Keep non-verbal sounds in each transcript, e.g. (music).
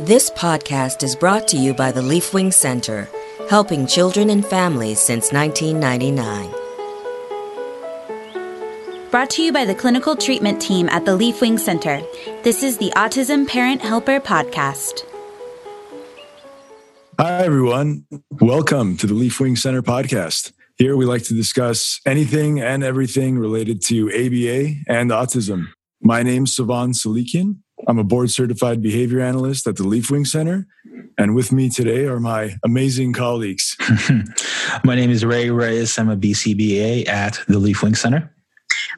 This podcast is brought to you by the Leafwing Center, helping children and families since 1999. Brought to you by the clinical treatment team at the Leafwing Center. This is the Autism Parent Helper Podcast. Hi, everyone. Welcome to the Leafwing Center podcast. Here we like to discuss anything and everything related to ABA and autism. My name's Savan Salikian. I'm a board certified behavior analyst at the Leafwing Center. And with me today are my amazing colleagues. (laughs) my name is Ray Reyes. I'm a BCBA at the Leafwing Center.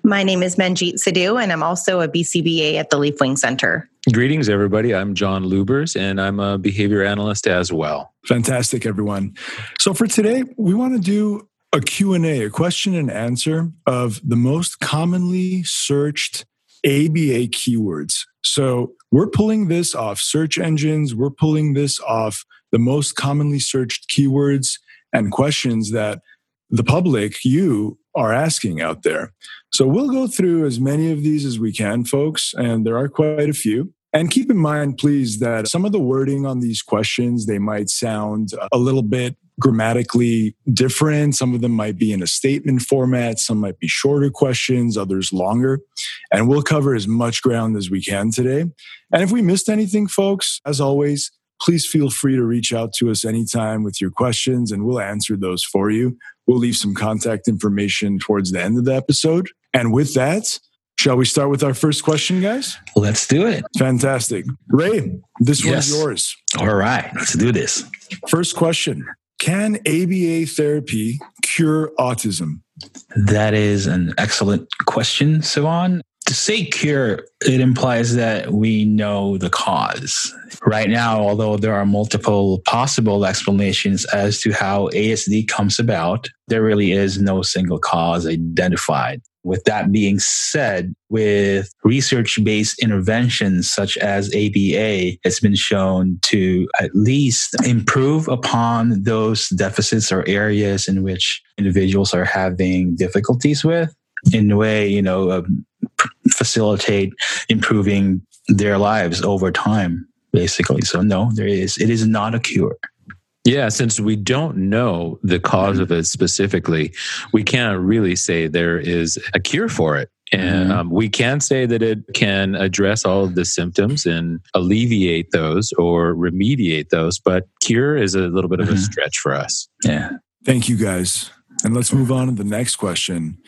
My name is Manjeet Sidhu, and I'm also a BCBA at the Leafwing Center. Greetings, everybody. I'm John Lubers, and I'm a behavior analyst as well. Fantastic, everyone. So for today, we want to do a Q&A, a question and answer of the most commonly searched ABA keywords. So we're pulling this off search engines, we're pulling this off the most commonly searched keywords and questions that the public, you, are asking out there. So we'll go through as many of these as we can, folks, and there are quite a few. And keep in mind, please, that some of the wording on these questions, they might sound a little bit grammatically different. Some of them might be in a statement format. Some might be shorter questions, others longer. And we'll cover as much ground as we can today. And if we missed anything, folks, as always, please feel free to reach out to us anytime with your questions and we'll answer those for you. We'll leave some contact information towards the end of the episode. And with that, Shall we start with our first question, guys? Let's do it. Fantastic. Ray, this yes. one's yours. All right, let's do this. First question Can ABA therapy cure autism? That is an excellent question, Sivan. to say cure, it implies that we know the cause. Right now, although there are multiple possible explanations as to how ASD comes about, there really is no single cause identified. With that being said, with research based interventions such as ABA, it's been shown to at least improve upon those deficits or areas in which individuals are having difficulties with in a way, you know, um, facilitate improving their lives over time, basically. So no, there is. It is not a cure. Yeah, since we don't know the cause of it specifically, we can't really say there is a cure for it. And mm-hmm. um, we can say that it can address all of the symptoms and alleviate those or remediate those, but cure is a little bit of a mm-hmm. stretch for us. Yeah. Thank you, guys. And let's move on to the next question.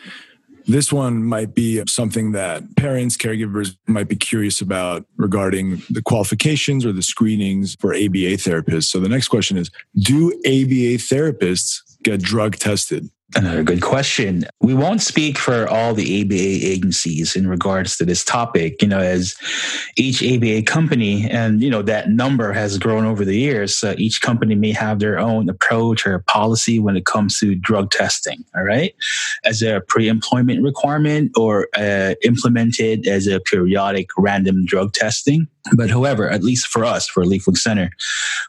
This one might be something that parents, caregivers might be curious about regarding the qualifications or the screenings for ABA therapists. So the next question is Do ABA therapists get drug tested? Another good question. We won't speak for all the ABA agencies in regards to this topic, you know, as each ABA company and, you know, that number has grown over the years. Uh, each company may have their own approach or policy when it comes to drug testing. All right. As a pre employment requirement or uh, implemented as a periodic random drug testing. But however, at least for us, for Leafwing Center,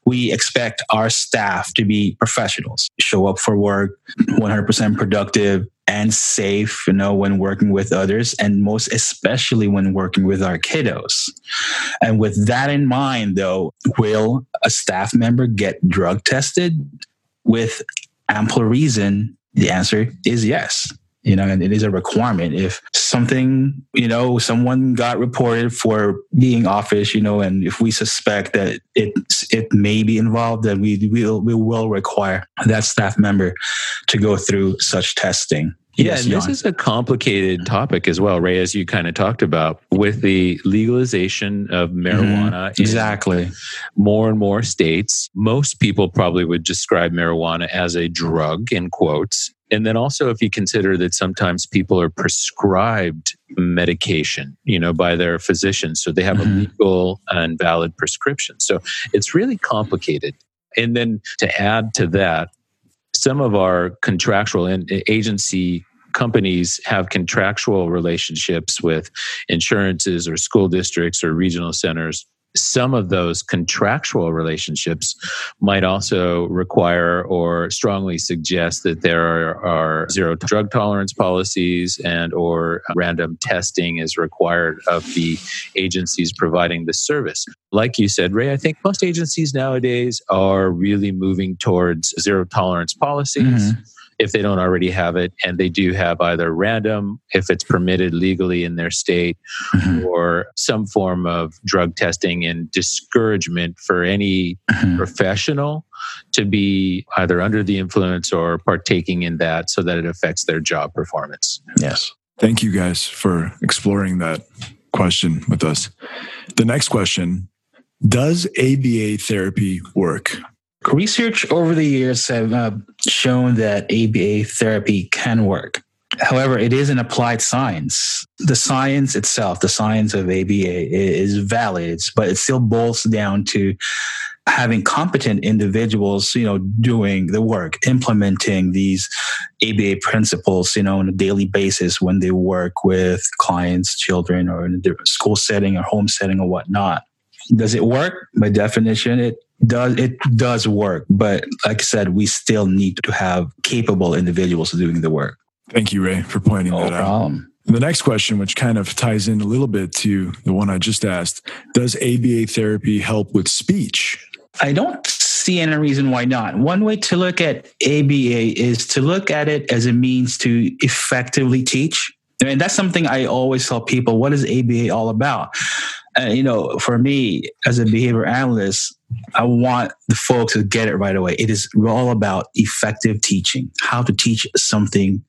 we expect our staff to be professionals, show up for work 100% productive and safe, you know, when working with others, and most especially when working with our kiddos. And with that in mind, though, will a staff member get drug tested? With ample reason, the answer is yes you know, and it is a requirement. If something, you know, someone got reported for being offish, you know, and if we suspect that it it may be involved, then we will we will require that staff member to go through such testing. Yeah, yes, and this is a complicated topic as well, Ray, as you kind of talked about with the legalization of mm-hmm. marijuana. Mm-hmm. Exactly. More and more states, most people probably would describe marijuana as a drug, in quotes. And then also, if you consider that sometimes people are prescribed medication, you know, by their physicians, so they have mm-hmm. a legal and valid prescription. So it's really complicated. And then to add to that, some of our contractual and agency companies have contractual relationships with insurances or school districts or regional centers some of those contractual relationships might also require or strongly suggest that there are, are, zero drug tolerance policies and or random testing is required of the agencies providing the service. Like you said ray i think most agencies nowadays are really moving towards zero tolerance policies. Mm-hmm if they don't already have it. And they do have either random, if it's permitted legally in their state, mm-hmm. or some form of drug testing and discouragement for any mm-hmm. professional to be either under the influence or partaking in that so that it affects their job performance. Yes. Thank you guys for exploring that question with us. The next question Does ABA therapy work? Research over the years have uh, shown that ABA therapy can work. However, it is an applied science. The science itself, the science of ABA is valid, but it still boils down to having competent individuals, you know, doing the work, implementing these ABA principles, you know, on a daily basis when they work with clients, children, or in a school setting or home setting or whatnot. Does it work? By definition, it does it does work but like i said we still need to have capable individuals doing the work. Thank you ray for pointing no that problem. out the next question which kind of ties in a little bit to the one i just asked does aba therapy help with speech? I don't see any reason why not. One way to look at aba is to look at it as a means to effectively teach. And that's something i always tell people what is aba all about? Uh, you know, for me as a behavior analyst, I want the folks to get it right away. It is all about effective teaching, how to teach something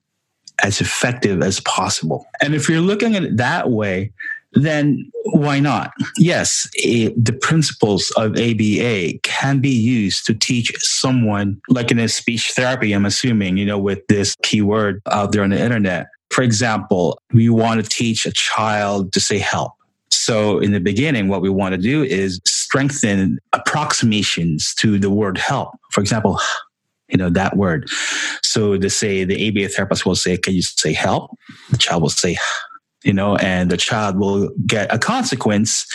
as effective as possible. And if you're looking at it that way, then why not? Yes, it, the principles of ABA can be used to teach someone, like in a speech therapy, I'm assuming, you know, with this keyword out there on the internet. For example, we want to teach a child to say help so in the beginning, what we want to do is strengthen approximations to the word help. For example, you know, that word. So to say the ABA therapist will say, can you say help? The child will say, you know, and the child will get a consequence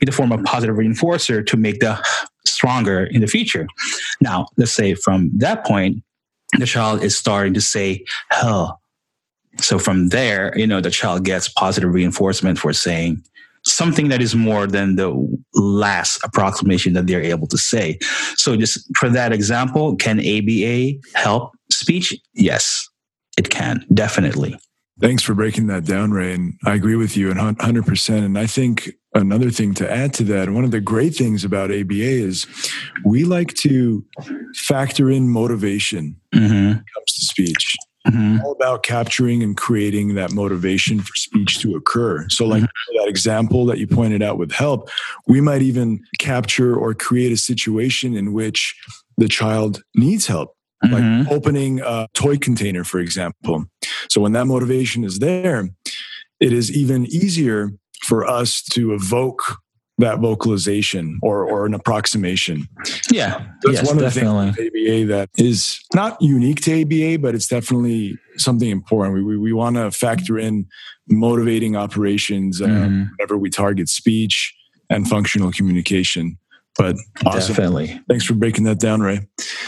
in the form of positive reinforcer to make the stronger in the future. Now, let's say from that point, the child is starting to say hell. So from there, you know, the child gets positive reinforcement for saying something that is more than the last approximation that they're able to say. So, just for that example, can ABA help speech? Yes, it can, definitely. Thanks for breaking that down, Ray. And I agree with you 100%. And I think another thing to add to that, one of the great things about ABA is we like to factor in motivation mm-hmm. when it comes to speech. Mm-hmm. All about capturing and creating that motivation for speech to occur. So, like mm-hmm. that example that you pointed out with help, we might even capture or create a situation in which the child needs help, mm-hmm. like opening a toy container, for example. So, when that motivation is there, it is even easier for us to evoke that vocalization or, or an approximation. Yeah. That's yes, one of definitely. the things ABA that is not unique to ABA, but it's definitely something important. We, we, we want to factor in motivating operations uh, mm-hmm. whenever we target speech and functional communication. But awesome. Definitely. Thanks for breaking that down, Ray.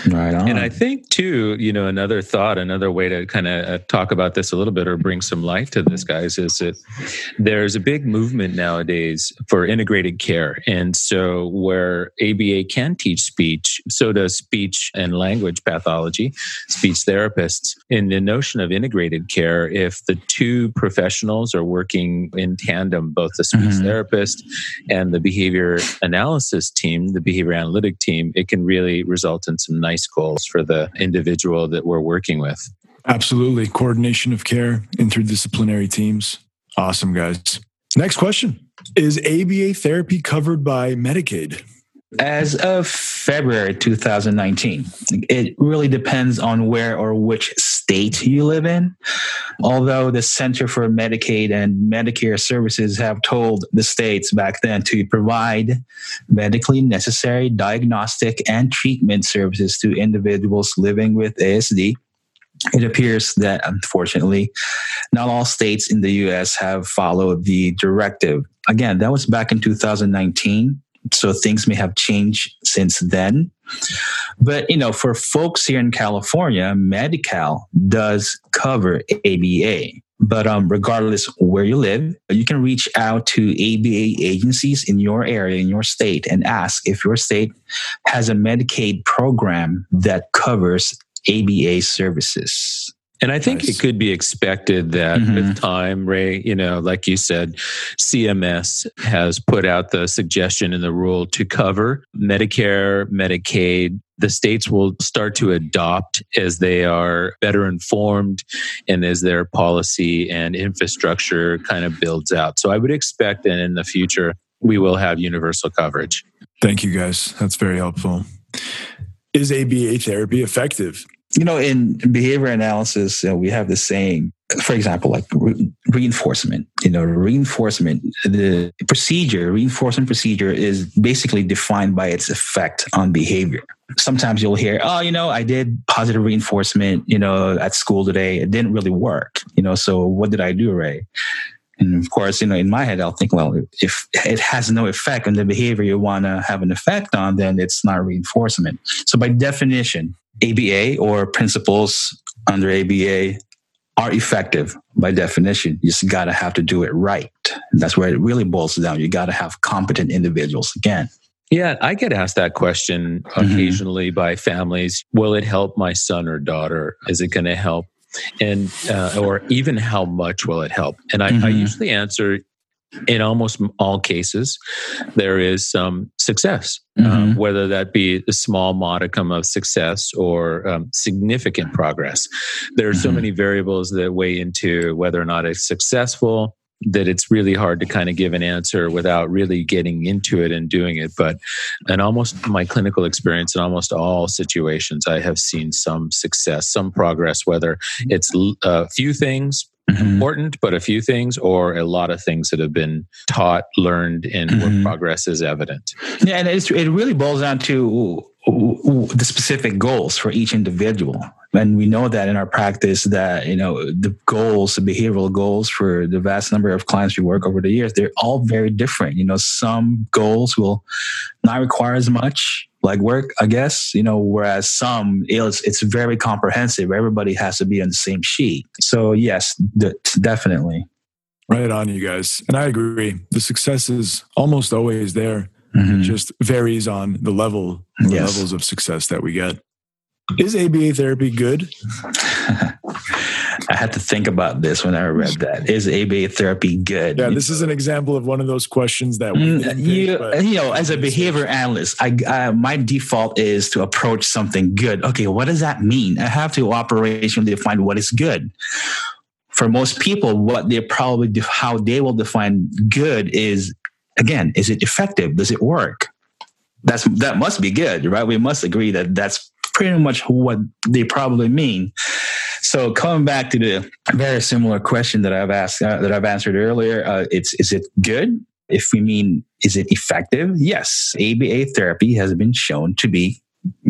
Right on. And I think, too, you know, another thought, another way to kind of uh, talk about this a little bit or bring some light to this, guys, is that there's a big movement nowadays for integrated care. And so, where ABA can teach speech, so does speech and language pathology, speech therapists. In the notion of integrated care, if the two professionals are working in tandem, both the speech mm-hmm. therapist and the behavior analysis team, team, the behavior analytic team, it can really result in some nice goals for the individual that we're working with. Absolutely. Coordination of care, interdisciplinary teams. Awesome, guys. Next question Is ABA therapy covered by Medicaid? As of February 2019, it really depends on where or which state you live in. Although the Center for Medicaid and Medicare Services have told the states back then to provide medically necessary diagnostic and treatment services to individuals living with ASD, it appears that unfortunately not all states in the US have followed the directive. Again, that was back in 2019 So things may have changed since then. But, you know, for folks here in California, Medi-Cal does cover ABA. But um, regardless where you live, you can reach out to ABA agencies in your area, in your state, and ask if your state has a Medicaid program that covers ABA services. And I think nice. it could be expected that mm-hmm. with time, Ray, you know, like you said, CMS has put out the suggestion in the rule to cover Medicare, Medicaid. The states will start to adopt as they are better informed and as their policy and infrastructure kind of builds out. So I would expect that in the future, we will have universal coverage. Thank you, guys. That's very helpful. Is ABA therapy effective? You know, in behavior analysis, you know, we have the saying, for example, like re- reinforcement. You know, reinforcement, the procedure, reinforcement procedure is basically defined by its effect on behavior. Sometimes you'll hear, oh, you know, I did positive reinforcement, you know, at school today. It didn't really work. You know, so what did I do, Ray? And of course, you know, in my head, I'll think, well, if it has no effect on the behavior you want to have an effect on, then it's not reinforcement. So by definition, ABA or principles under ABA are effective by definition. You just got to have to do it right. That's where it really boils down. You got to have competent individuals again. Yeah, I get asked that question mm-hmm. occasionally mm-hmm. by families. Will it help my son or daughter? Is it going to help? And uh, or even how much will it help? And I, mm-hmm. I usually answer in almost all cases, there is some success, um, mm-hmm. whether that be a small modicum of success or um, significant progress. There are mm-hmm. so many variables that weigh into whether or not it's successful that it's really hard to kind of give an answer without really getting into it and doing it. But in almost my clinical experience, in almost all situations, I have seen some success, some progress, whether it's a few things mm-hmm. important, but a few things or a lot of things that have been taught, learned, and mm-hmm. where progress is evident. Yeah, and it really boils down to the specific goals for each individual. And we know that in our practice that you know the goals the behavioral goals for the vast number of clients we work over the years they're all very different. You know some goals will not require as much like work i guess you know whereas some it's, it's very comprehensive. Everybody has to be on the same sheet. So yes definitely. Right on you guys. And i agree. The success is almost always there mm-hmm. it just varies on the level the yes. levels of success that we get is ABA therapy good? (laughs) I had to think about this when I read that. Is ABA therapy good? Yeah, this is an example of one of those questions that we mm, you, pick, you know, as a behavior analyst, I, I, my default is to approach something good. Okay, what does that mean? I have to operationally define what is good. For most people, what they probably how they will define good is again, is it effective? Does it work? That's that must be good, right? We must agree that that's pretty much what they probably mean. So coming back to the very similar question that I've asked uh, that I've answered earlier, uh, it's is it good? If we mean is it effective? Yes, ABA therapy has been shown to be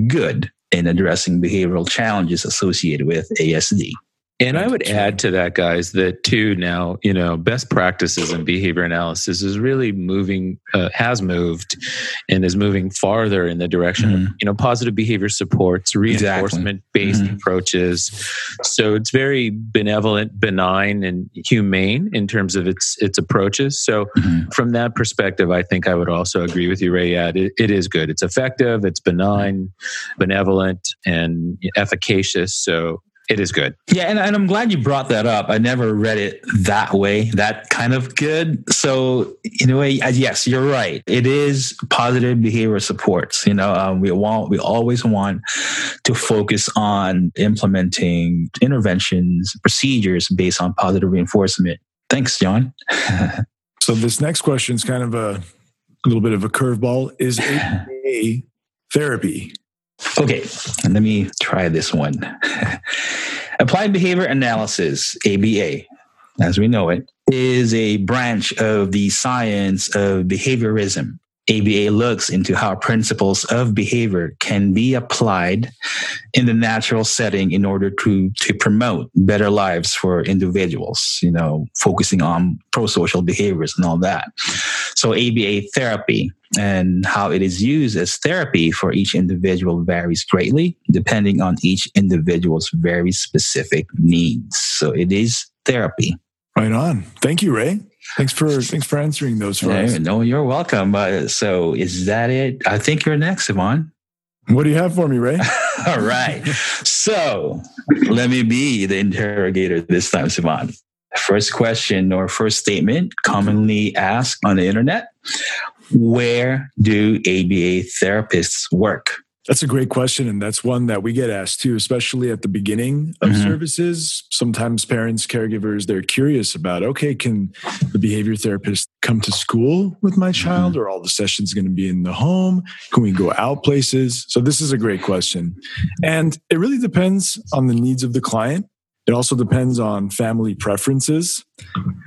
good in addressing behavioral challenges associated with ASD. And I would add to that, guys, that too now, you know, best practices in behavior analysis is really moving, uh, has moved and is moving farther in the direction mm-hmm. of, you know, positive behavior supports, reinforcement based mm-hmm. approaches. So it's very benevolent, benign, and humane in terms of its its approaches. So mm-hmm. from that perspective, I think I would also agree with you, Ray. it, it is good. It's effective, it's benign, benevolent, and efficacious. So it is good. Yeah, and, and I'm glad you brought that up. I never read it that way, that kind of good. So, in a way, yes, you're right. It is positive behavior supports. You know, um, we want, we always want to focus on implementing interventions, procedures based on positive reinforcement. Thanks, John. (laughs) so, this next question is kind of a, a little bit of a curveball. Is (laughs) ABA therapy? Okay, let me try this one. (laughs) Applied behavior analysis, ABA, as we know it, is a branch of the science of behaviorism. ABA looks into how principles of behavior can be applied in the natural setting in order to, to promote better lives for individuals, you know, focusing on pro-social behaviors and all that. So ABA therapy and how it is used as therapy for each individual varies greatly depending on each individual's very specific needs. So it is therapy. Right on. Thank you, Ray. Thanks for (laughs) thanks for answering those for Yeah, us. no, you're welcome. Uh, so is that it? I think you're next, Yvonne. What do you have for me, Ray? (laughs) All right. So let me be the interrogator this time, Sivan. First question or first statement commonly asked on the internet Where do ABA therapists work? That's a great question. And that's one that we get asked too, especially at the beginning of Mhm. services. Sometimes parents, caregivers, they're curious about okay, can the behavior therapist come to school with my child? Or all the sessions going to be in the home? Can we go out places? So, this is a great question. And it really depends on the needs of the client. It also depends on family preferences.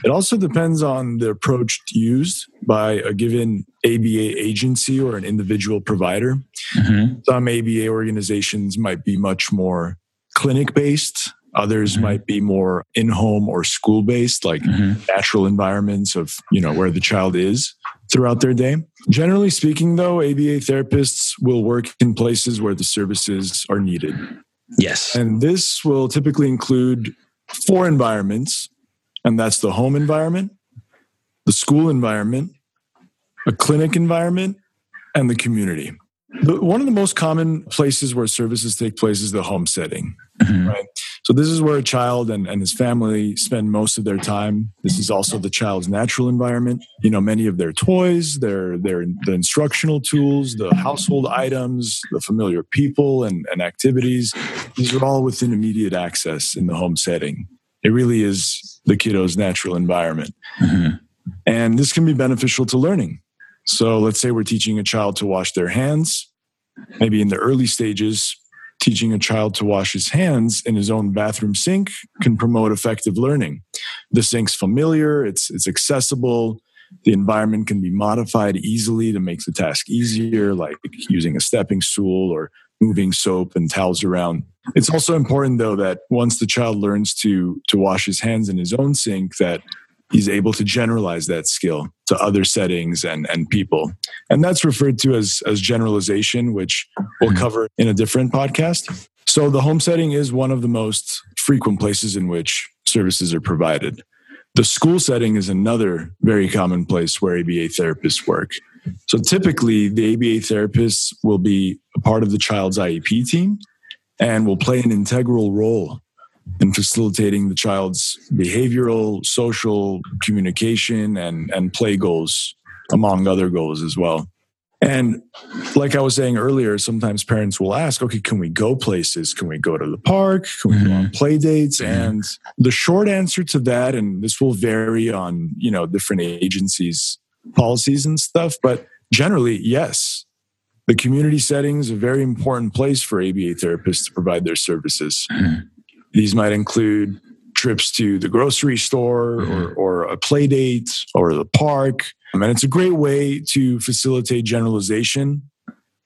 It also depends on the approach used by a given ABA agency or an individual provider Mhm. some ABA organizations might be much more clinic based. Others Mhm. might be more in home or school based, like Mhm. natural environments of, you know, where the child is throughout their day. Generally speaking, though, ABA therapists will work in places where the services are needed. Yes. And this will typically include four environments, and that's the home environment, the school environment, a clinic environment, and the community. The, one of the most common places where services take place is the home setting. Mhm. Right. So this is where a child and, and his family spend most of their time. This is also the child's natural environment. You know, many of their toys, their their the instructional tools, the household items, the familiar people and, and activities. These are all within immediate access in the home setting. It really is the kiddo's natural environment. Mhm. And this can be beneficial to learning. So let's say we're teaching a child to wash their hands. Maybe in the early stages, teaching a child to wash his hands in his own bathroom sink can promote effective learning. The sink's familiar, it's it's accessible, the environment can be modified easily to make the task easier, like using a stepping stool or moving soap and towels around. It's also important though that once the child learns to to wash his hands in his own sink that he's able to generalize that skill to other settings and and people. And that's referred to as as generalization, which we'll Mhm. cover in a different podcast. So the home setting is one of the most frequent places in which services are provided. The school setting is another very common place where ABA therapists work. So typically, the ABA therapists will be a part of the child's IEP team and will play an integral role in facilitating the child's behavioral, social, communication, and, and play goals, among other goals as well. And like I was saying earlier, sometimes parents will ask, okay, can we go places? Can we go to the park? Can we go on play dates? Mhm. And the short answer to that, and this will vary on, you know, different agencies' policies and stuff, but generally, yes. The community setting is a very important place for ABA therapists to provide their services. Mhm. These might include trips to the grocery store or, or a play date or the park. And it's a great way to facilitate generalization.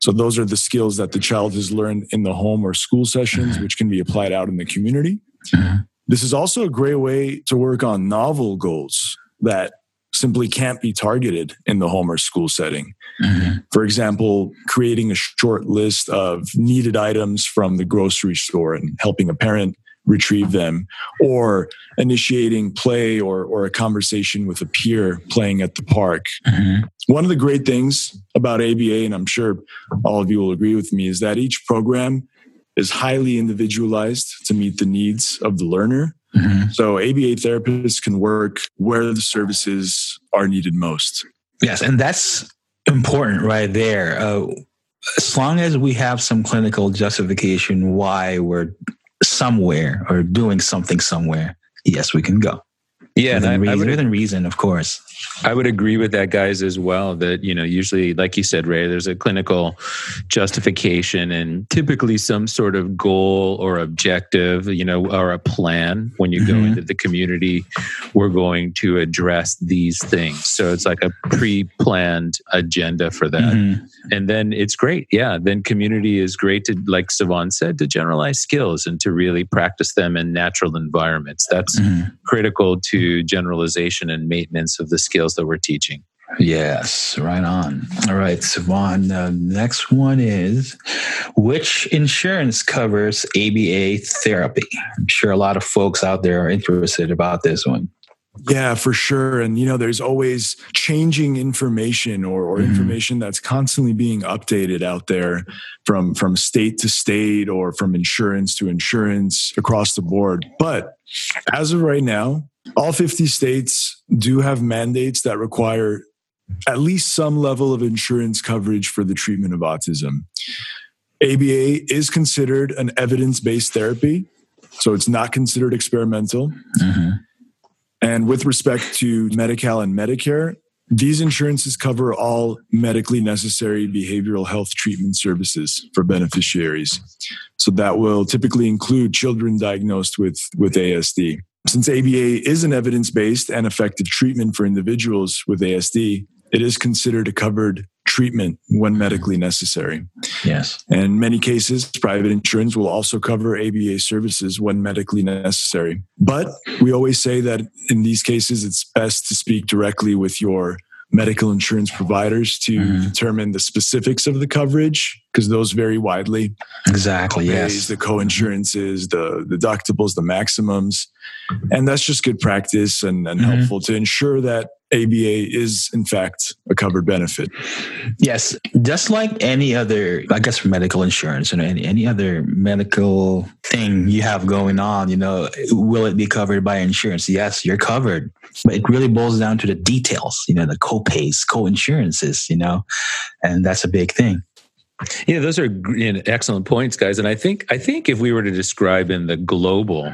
So, those are the skills that the child has learned in the home or school sessions, which can be applied out in the community. Mhm. This is also a great way to work on novel goals that simply can't be targeted in the home or school setting. Mhm. For example, creating a short list of needed items from the grocery store and helping a parent retrieve them, or initiating play or, or a conversation with a peer playing at the park. Mhm. One of the great things about ABA, and I'm sure all of you will agree with me, is that each program is highly individualized to meet the needs of the learner. Mhm. So ABA therapists can work where the services are needed most. Yes, and that's important right there. Uh, as long as we have some clinical justification why we're somewhere or doing something somewhere, yes, we can go. Yeah, within, I, I reason, within reason, of course. I would agree with that, guys, as well. That, you know, usually, like you said, Ray, there's a clinical justification and typically some sort of goal or objective, you know, or a plan when you mm-hmm. go into the community. We're going to address these things. So it's like a pre planned agenda for that. Mm-hmm. And then it's great. Yeah. Then community is great to, like Savon said, to generalize skills and to really practice them in natural environments. That's mm-hmm. critical to generalization and maintenance of the skills that we're teaching. Yes, right on. All right, Savon. The next one is which insurance covers ABA therapy? I'm sure a lot of folks out there are interested about this one. Yeah, for sure. And you know, there's always changing information or, or mm-hmm. information that's constantly being updated out there from from state to state or from insurance to insurance across the board. But as of right now, all 50 states do have mandates that require at least some level of insurance coverage for the treatment of autism. ABA is considered an evidence based therapy, so it's not considered experimental. Mm-hmm. And with respect to Medi Cal and Medicare, these insurances cover all medically necessary behavioral health treatment services for beneficiaries. So that will typically include children diagnosed with, with ASD. Since ABA is an evidence based and effective treatment for individuals with ASD, it is considered a covered treatment when medically necessary. Yes. And in many cases, private insurance will also cover ABA services when medically necessary. But we always say that in these cases, it's best to speak directly with your medical insurance providers to mm-hmm. determine the specifics of the coverage because those vary widely. Exactly. yes. The co-insurances, the, the deductibles, the maximums. And that's just good practice and, and mm-hmm. helpful to ensure that ABA is in fact a covered benefit. Yes, just like any other, I guess, medical insurance and any any other medical thing you have going on, you know, will it be covered by insurance? Yes, you're covered, but it really boils down to the details, you know, the co-pays, co-insurances, you know, and that's a big thing. Yeah, those are excellent points, guys. And I think I think if we were to describe in the global,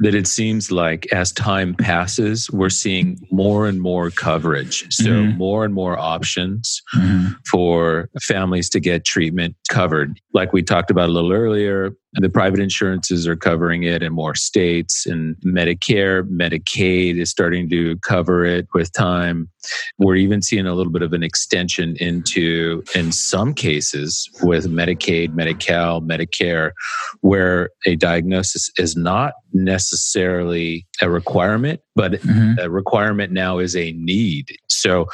that it seems like as time passes, we're seeing more and more coverage. So mm-hmm. more and more options mm-hmm. for families to get treatment covered. Like we talked about a little earlier, the private insurances are covering it in more states, and Medicare, Medicaid is starting to cover it with time. We're even seeing a little bit of an extension into, in some cases, with Medicaid, Medi Cal, Medicare, where a diagnosis is not necessarily a requirement, but mm-hmm. a requirement now is a need. So,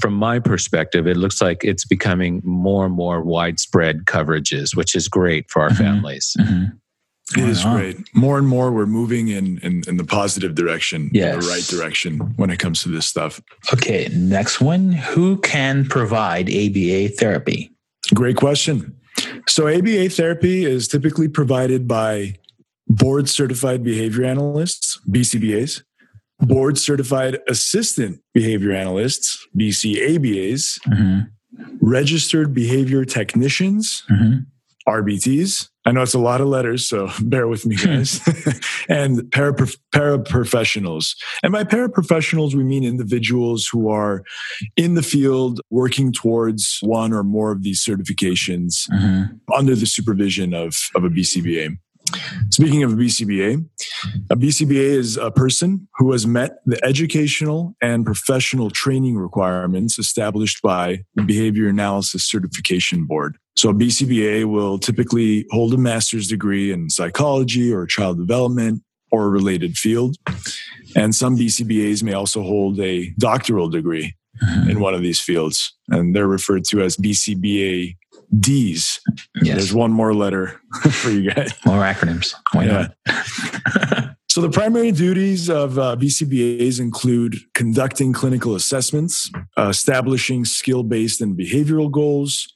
from my perspective, it looks like it's becoming more and more widespread coverages, which is great for our mm-hmm. families. Mm-hmm. It is great. More and more, we're moving in, in, in the positive direction, yes. the right direction when it comes to this stuff. Okay, next one. Who can provide ABA therapy? Great question. So, ABA therapy is typically provided by board certified behavior analysts, BCBAs, board certified assistant behavior analysts, BCABAs, mm-hmm. registered behavior technicians, mm-hmm. RBTs. I know it's a lot of letters, so (laughs) bear with me, guys. (laughs) and paraprof- paraprofessionals. And by paraprofessionals, we mean individuals who are in the field working towards one or more of these certifications mm-hmm. under the supervision of, of a BCBA. Speaking of a BCBA, a BCBA is a person who has met the educational and professional training requirements established by the Behavior Analyst Certification Board. So a BCBA will typically hold a master's degree in psychology or child development or a related field. And some BCBAs may also hold a doctoral degree mm-hmm. in one of these fields. And they're referred to as BCBA D's. Yes. There's one more letter (laughs) for you guys. More acronyms. Why yeah. (laughs) so the primary duties of uh, BCBAs include conducting clinical assessments, uh, establishing skill-based and behavioral goals,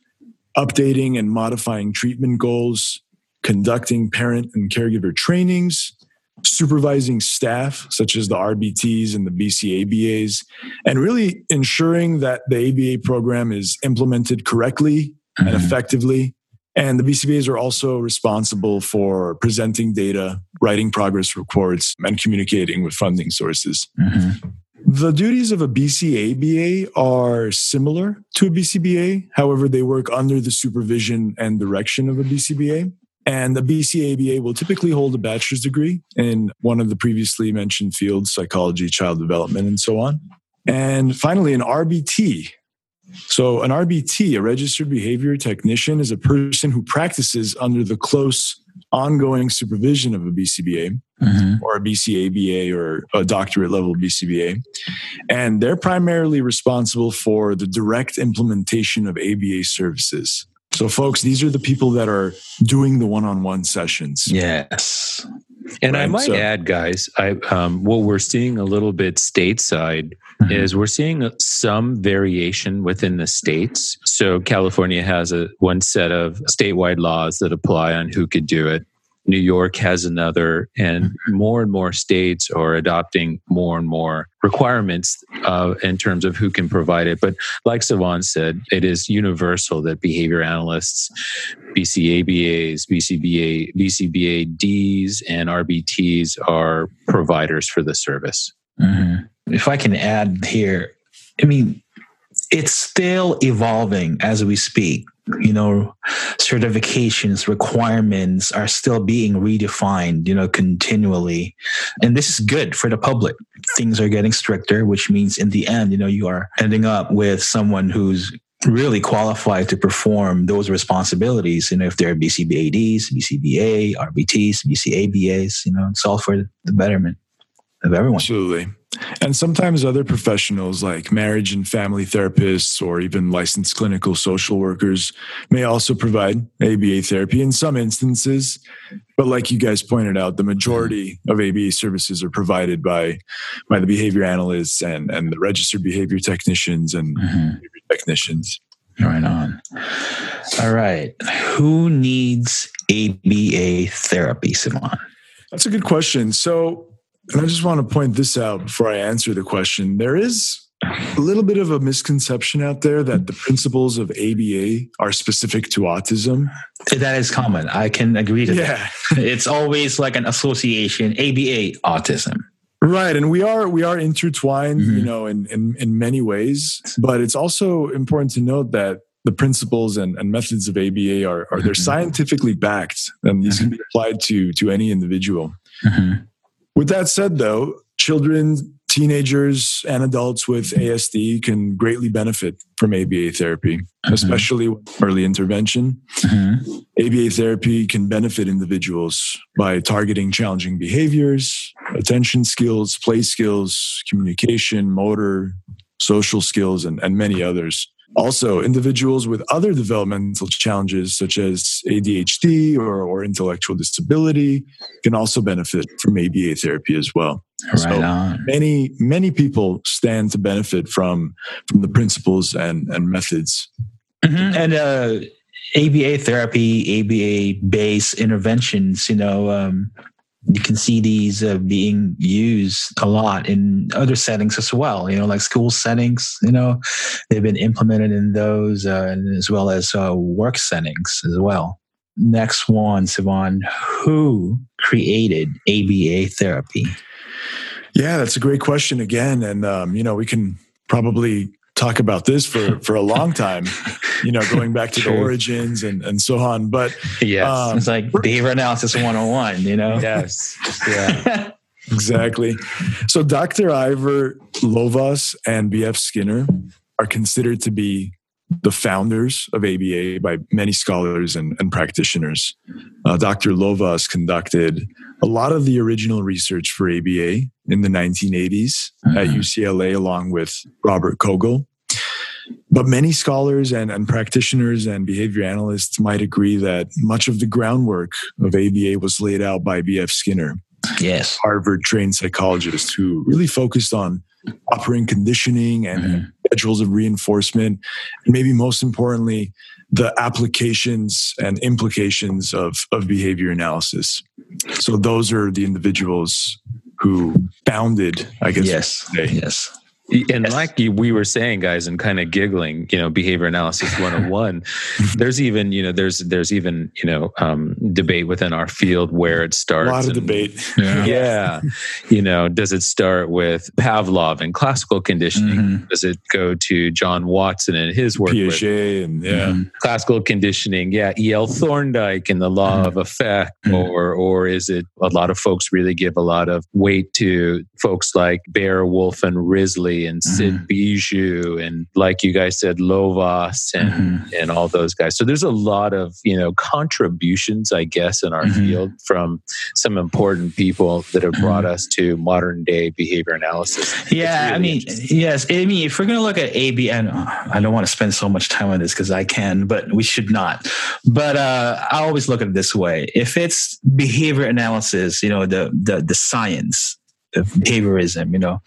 updating and modifying treatment goals, conducting parent and caregiver trainings, supervising staff such as the RBTs and the BCABAs, and really ensuring that the ABA program is implemented correctly mm-hmm. and effectively. And the BCBAs are also responsible for presenting data, writing progress reports, and communicating with funding sources. Mm-hmm. The duties of a BCABA are similar to a BCBA. However, they work under the supervision and direction of a BCBA. And the BCABA will typically hold a bachelor's degree in one of the previously mentioned fields, psychology, child development, and so on. And finally, an RBT. So, an RBT, a registered behavior technician, is a person who practices under the close ongoing supervision of a BCBA mm-hmm. or a BCABA or a doctorate level BCBA. And they're primarily responsible for the direct implementation of ABA services. So, folks, these are the people that are doing the one on one sessions. Yes. And right? I might so, add, guys, I, um, what we're seeing a little bit stateside mm-hmm. is we're seeing some variation within the states. So California has a one set of statewide laws that apply on who could do it. New York has another, and more and more states are adopting more and more requirements uh, in terms of who can provide it. But like Savon said, it is universal that behavior analysts, BCABAs, BCBA, BCBADs, and RBTs are providers for the service. Mm-hmm. If I can add here, I mean, it's still evolving as we speak you know certifications requirements are still being redefined you know continually. And this is good for the public. Things are getting stricter which means in the end you know you are ending up with someone who's really qualified to perform those responsibilities you know if they're bcbads bcba rbts bcabas you know it's all for the betterment of everyone. Absolutely and sometimes other professionals like marriage and family therapists or even licensed clinical social workers may also provide ABA therapy in some instances. But like you guys pointed out, the majority of ABA services are provided by, by the behavior analysts and, and the registered behavior technicians and mm-hmm. behavior technicians. Right on. All right. Who needs ABA therapy, Simon? That's a good question. So and I just want to point this out before I answer the question. There is a little bit of a misconception out there that the principles of ABA are specific to autism. That is common. I can agree to yeah. that. (laughs) It's always like an association, ABA, autism. Right. And we are we are intertwined, mm-hmm. you know, in, in in many ways. But it's also important to note that the principles and, and methods of ABA are, are they're mm-hmm. scientifically backed and these can be applied to to any individual. Mm-hmm. With that said, though, children, teenagers, and adults with ASD can greatly benefit from ABA therapy, mm-hmm. especially early intervention. Mm-hmm. ABA therapy can benefit individuals by targeting challenging behaviors, attention skills, play skills, communication, motor, social skills, and, and many others. Also, individuals with other developmental challenges such as ADHD or, or intellectual disability can also benefit from ABA therapy as well. Right so on. many many people stand to benefit from from the principles and and methods. Mm-hmm. And uh, ABA therapy, ABA based interventions, you know, um, you can see these uh, being used a lot in other settings as well you know like school settings you know they've been implemented in those uh, as well as uh, work settings as well. Next one sivan who created ABA therapy? Yeah that's a great question again and um, you know we can probably talk about this for (laughs) for a long time you know going back to the origins and and so on. But yeah um, it's like behavior analysis 101 you know? Yes. Yeah. (laughs) Exactly. So dr ivar lovaas and bf skinner are considered to be the founders of ABA by many scholars and, and practitioners. Uh, Dr. lovaas conducted a lot of the original research for ABA in the 1980s uh-huh. at UCLA, along with Robert Koegel. But many scholars and, and practitioners and behavior analysts might agree that much of the groundwork of ABA was laid out by B.F. Skinner. Yes. Harvard trained psychologist who really focused on operant conditioning and mm-hmm. schedules of reinforcement. And maybe most importantly, the applications and implications of, of behavior analysis. So those are the individuals who founded, I guess. Yes. Yes. And yes. like we were saying, guys, and kind of giggling, you know, behavior analysis 101, (laughs) there's even, you know, there's there's even, you know, um, debate within our field where it starts. A lot of and, debate. Yeah. (laughs) yeah. you know, does it start with Pavlov and classical conditioning? Mm-hmm. Does it go to John Watson and his work? Piaget and yeah. Mm-hmm. Classical conditioning. Yeah. E.L. Thorndike and the law mm-hmm. of effect. Mm-hmm. Or or is it a lot of folks really give a lot of weight to folks like Baer, Wolf, and Risley and Sid mm-hmm. Bijou and like you guys said, Lovaas and mm-hmm. and all those guys. So there's a lot of, you know, contributions, I guess, in our mm-hmm. field from some important people that have brought mm-hmm. us to modern day behavior analysis. Yeah, really I mean, yes. I mean, if we're gonna look at ABN, uh, I don't want to spend so much time on this because I can, but we should not. But uh I always look at it this way. If it's behavior analysis, you know, the the the science of behaviorism, you know,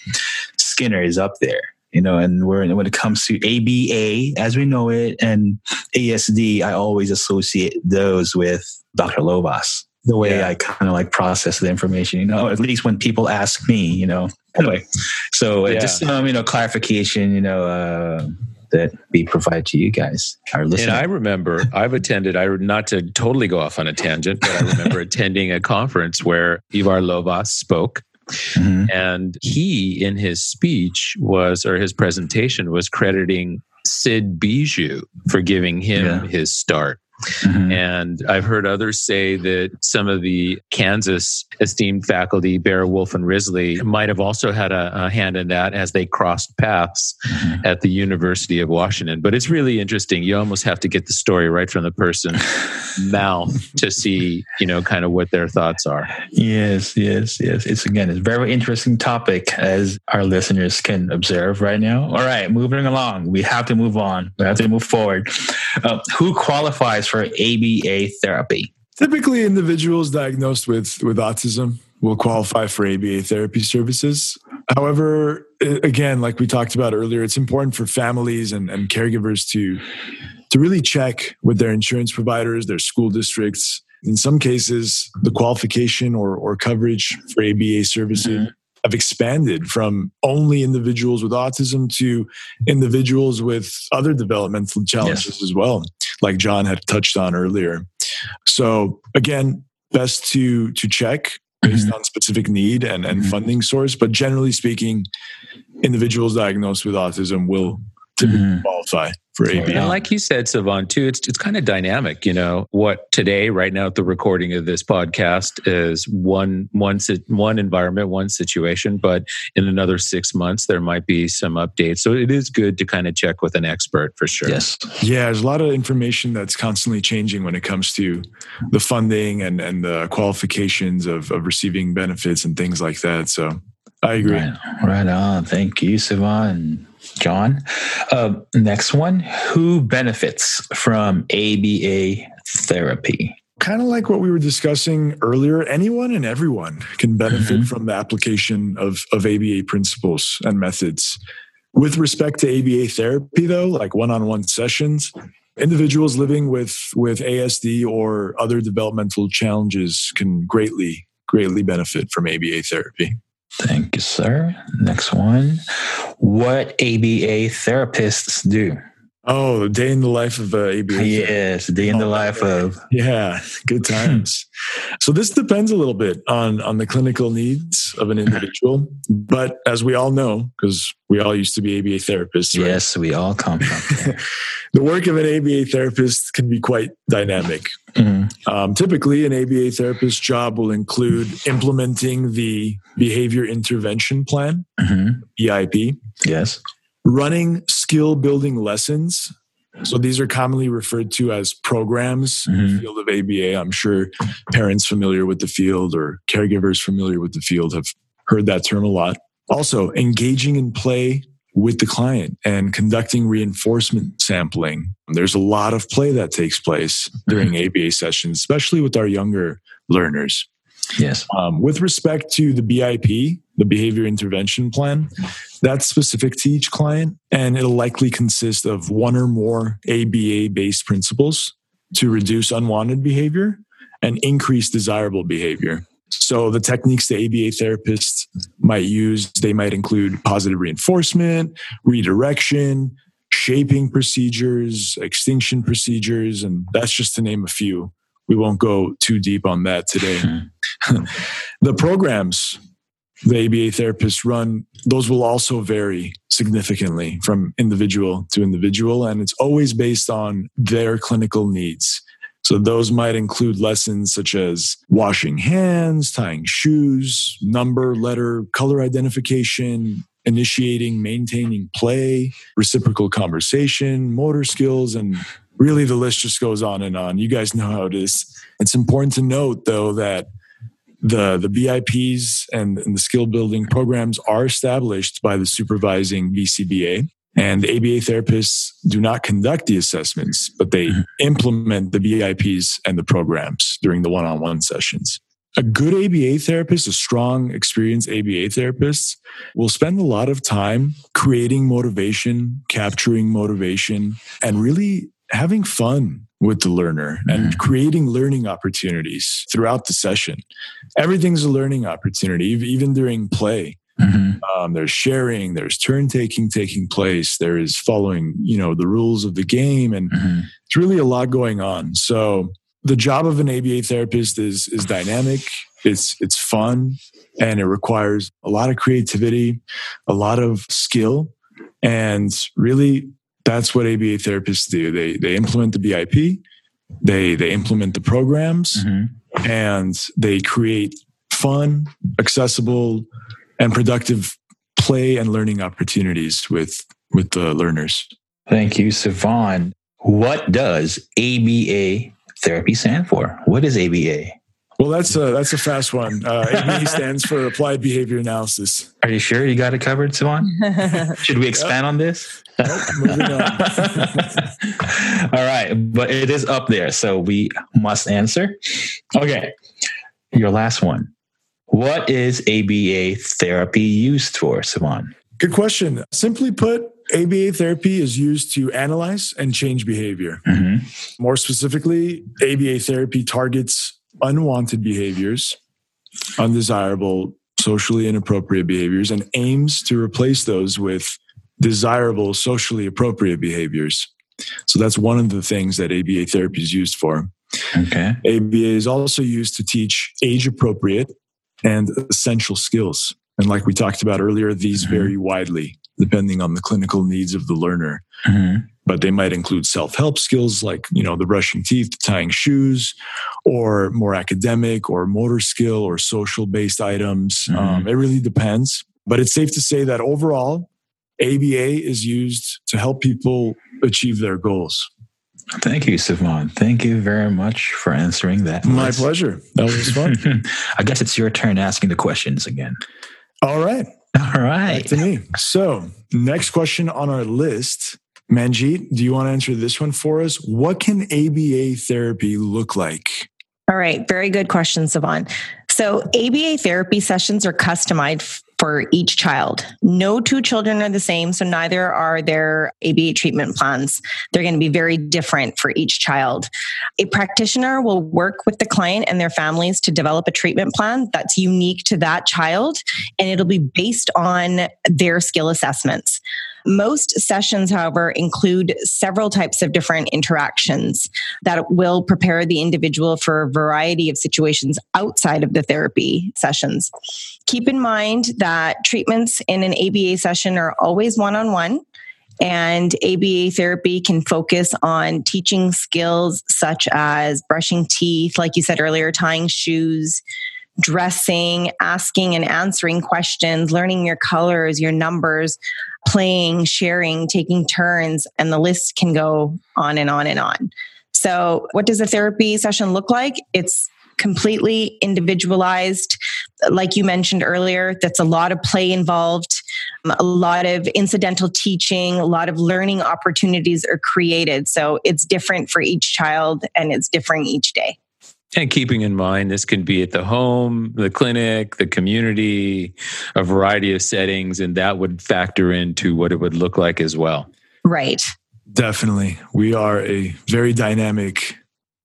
Skinner is up there, you know, and when when it comes to ABA as we know it and ASD, I always associate those with Dr. Lovaas. The way yeah. I kind of like process the information, you know, at least when people ask me, you know. Anyway, so uh, yeah. just um, you know, clarification, you know, uh, that we provide to you guys, our listeners. And I remember I've attended, I not to totally go off on a tangent, but I remember (laughs) attending a conference where Ivar Lovaas spoke Mm-hmm. And he, in his speech, was, or his presentation, was crediting Sid Bijou for giving him yeah. his start. Mm-hmm. And I've heard others say that some of the Kansas esteemed faculty, Baer, Wolf, and Risley, might have also had a, a hand in that as they crossed paths mm-hmm. at the University of Washington. But it's really interesting. You almost have to get the story right from the person's (laughs) mouth to see, you know, kind of what their thoughts are. Yes, yes, yes. It's again, it's a very interesting topic as our listeners can observe right now. All right, moving along. We have to move on. We have to move forward. Uh, who qualifies for ABA therapy? Typically, individuals diagnosed with, with autism will qualify for ABA therapy services. However, again, like we talked about earlier, it's important for families and, and caregivers to, to really check with their insurance providers, their school districts. In some cases, the qualification or, or coverage for ABA services mm-hmm have expanded from only individuals with autism to individuals with other developmental challenges yes. as well, like John had touched on earlier. So again, best to to check based mm-hmm. on specific need and, and mm-hmm. funding source. But generally speaking, individuals diagnosed with autism will typically mm-hmm. qualify for AB. And like you said, Savon, too, it's it's kind of dynamic. You know, what today, right now, at the recording of this podcast is one one one environment, one situation, but in another six months there might be some updates. So it is good to kind of check with an expert for sure. Yes. Yeah, there's a lot of information that's constantly changing when it comes to the funding and and the qualifications of of receiving benefits and things like that. So I agree. Right, right on. Thank you, Savon. John. Uh, next one Who benefits from ABA therapy? Kind of like what we were discussing earlier, anyone and everyone can benefit mm-hmm. from the application of, of ABA principles and methods. With respect to ABA therapy, though, like one on one sessions, individuals living with, with ASD or other developmental challenges can greatly, greatly benefit from ABA therapy. Thank you, sir. Next one. What ABA therapists do? Oh, day in the life of uh, ABA. Yes, day in the oh, life of. (laughs) Yeah, good times. (laughs) so this depends a little bit on on the clinical needs of an individual, but as we all know, because we all used to be ABA therapists. Right? Yes, we all come from. (laughs) the work of an ABA therapist can be quite dynamic. Mm-hmm. Um, typically, an ABA therapist's job will include implementing the behavior intervention plan, mm-hmm. BIP. Yes running skill building lessons. So these are commonly referred to as programs mm-hmm. in the mm-hmm. field of ABA. I'm sure parents familiar with the field or caregivers familiar with the field have heard that term a lot. Also, engaging in play with the client and conducting reinforcement sampling. There's a lot of play that takes place during mm-hmm. ABA sessions, especially with our younger learners. Yes. Um, with respect to the BIP, the behavior intervention plan, that's specific to each client, and it'll likely consist of one or more ABA based principles to reduce unwanted behavior and increase desirable behavior. So the techniques the ABA therapists might use, they might include positive reinforcement, redirection, shaping procedures, extinction procedures, and that's just to name a few. We won't go too deep on that today. (laughs) (laughs) the programs the ABA therapists run, those will also vary significantly from individual to individual. And it's always based on their clinical needs. So those might include lessons such as washing hands, tying shoes, number, letter, color identification, initiating, maintaining play, reciprocal conversation, motor skills, and really the list just goes on and on. You guys know how it is. It's important to note though that the the BIPs and, and, the skill building programs are established by the supervising BCBA. And ABA therapists do not conduct the assessments, but they mm-hmm. implement the BIPs and the programs during the one-on-one sessions. A good ABA therapist, a strong, experienced ABA therapist, will spend a lot of time creating motivation, capturing motivation, and really having fun with the learner and mm-hmm. creating learning opportunities throughout the session. Everything's a learning opportunity, even during play. Mm-hmm. Um, there's sharing, there's turn taking taking place, there is following, you know, the rules of the game, and mm-hmm. it's really a lot going on. So the job of an ABA therapist is is dynamic. It's it's fun, and it requires a lot of creativity, a lot of skill, and really that's what ABA therapists do. They they implement the BIP, they they implement the programs, mm-hmm. and they create fun, accessible, and productive play and learning opportunities with with the learners. Thank you, Savon. What does ABA therapy stand for? What is ABA? Well, that's a that's a fast one. Uh, ABA stands for Applied Behavior Analysis. Are you sure you got it covered, Savon? (laughs) Should we expand yep. on this? moving on. (laughs) All right, but it is up there, so we must answer. Okay, your last one. What is ABA therapy used for, Savon? Good question. Simply put, ABA therapy is used to analyze and change behavior. Mm-hmm. More specifically, ABA therapy targets unwanted behaviors, undesirable, socially inappropriate behaviors, and aims to replace those with desirable, socially appropriate behaviors. So that's one of the things that ABA therapy is used for. Okay. ABA is also used to teach age appropriate and essential skills. And like we talked about earlier, these mm-hmm. vary widely depending on the clinical needs of the learner. Mm-hmm but they might include self-help skills like you know the brushing teeth tying shoes or more academic or motor skill or social based items mm-hmm. um, it really depends but it's safe to say that overall aba is used to help people achieve their goals Thank you, Savon. Thank you very much for answering that. My Let's... pleasure. That was fun. (laughs) I guess it's your turn asking the questions again. All right. All right. Back to me. So, next question on our list Manjeet, do you want to answer this one for us? What can ABA therapy look like? All right, very good question, Savon. So, ABA therapy sessions are customized for each child. No two children are the same, so neither are their ABA treatment plans. They're going to be very different for each child. A practitioner will work with the client and their families to develop a treatment plan that's unique to that child, and it'll be based on their skill assessments. Most sessions, however, include several types of different interactions that will prepare the individual for a variety of situations outside of the therapy sessions. Keep in mind that treatments in an ABA session are always one on one. And ABA therapy can focus on teaching skills such as brushing teeth, like you said earlier, tying shoes, dressing, asking and answering questions, learning your colors, your numbers, playing, sharing, taking turns, and the list can go on and on and on. So, what does a therapy session look like? It's completely individualized. Like you mentioned earlier, that's a lot of play involved, um, a lot of incidental teaching, a lot of learning opportunities are created. So, it's different for each child and it's different each day. And keeping in mind, this can be at the home, the clinic, the community, a variety of settings, and that would factor into what it would look like as well. Right. Definitely. We are a very dynamic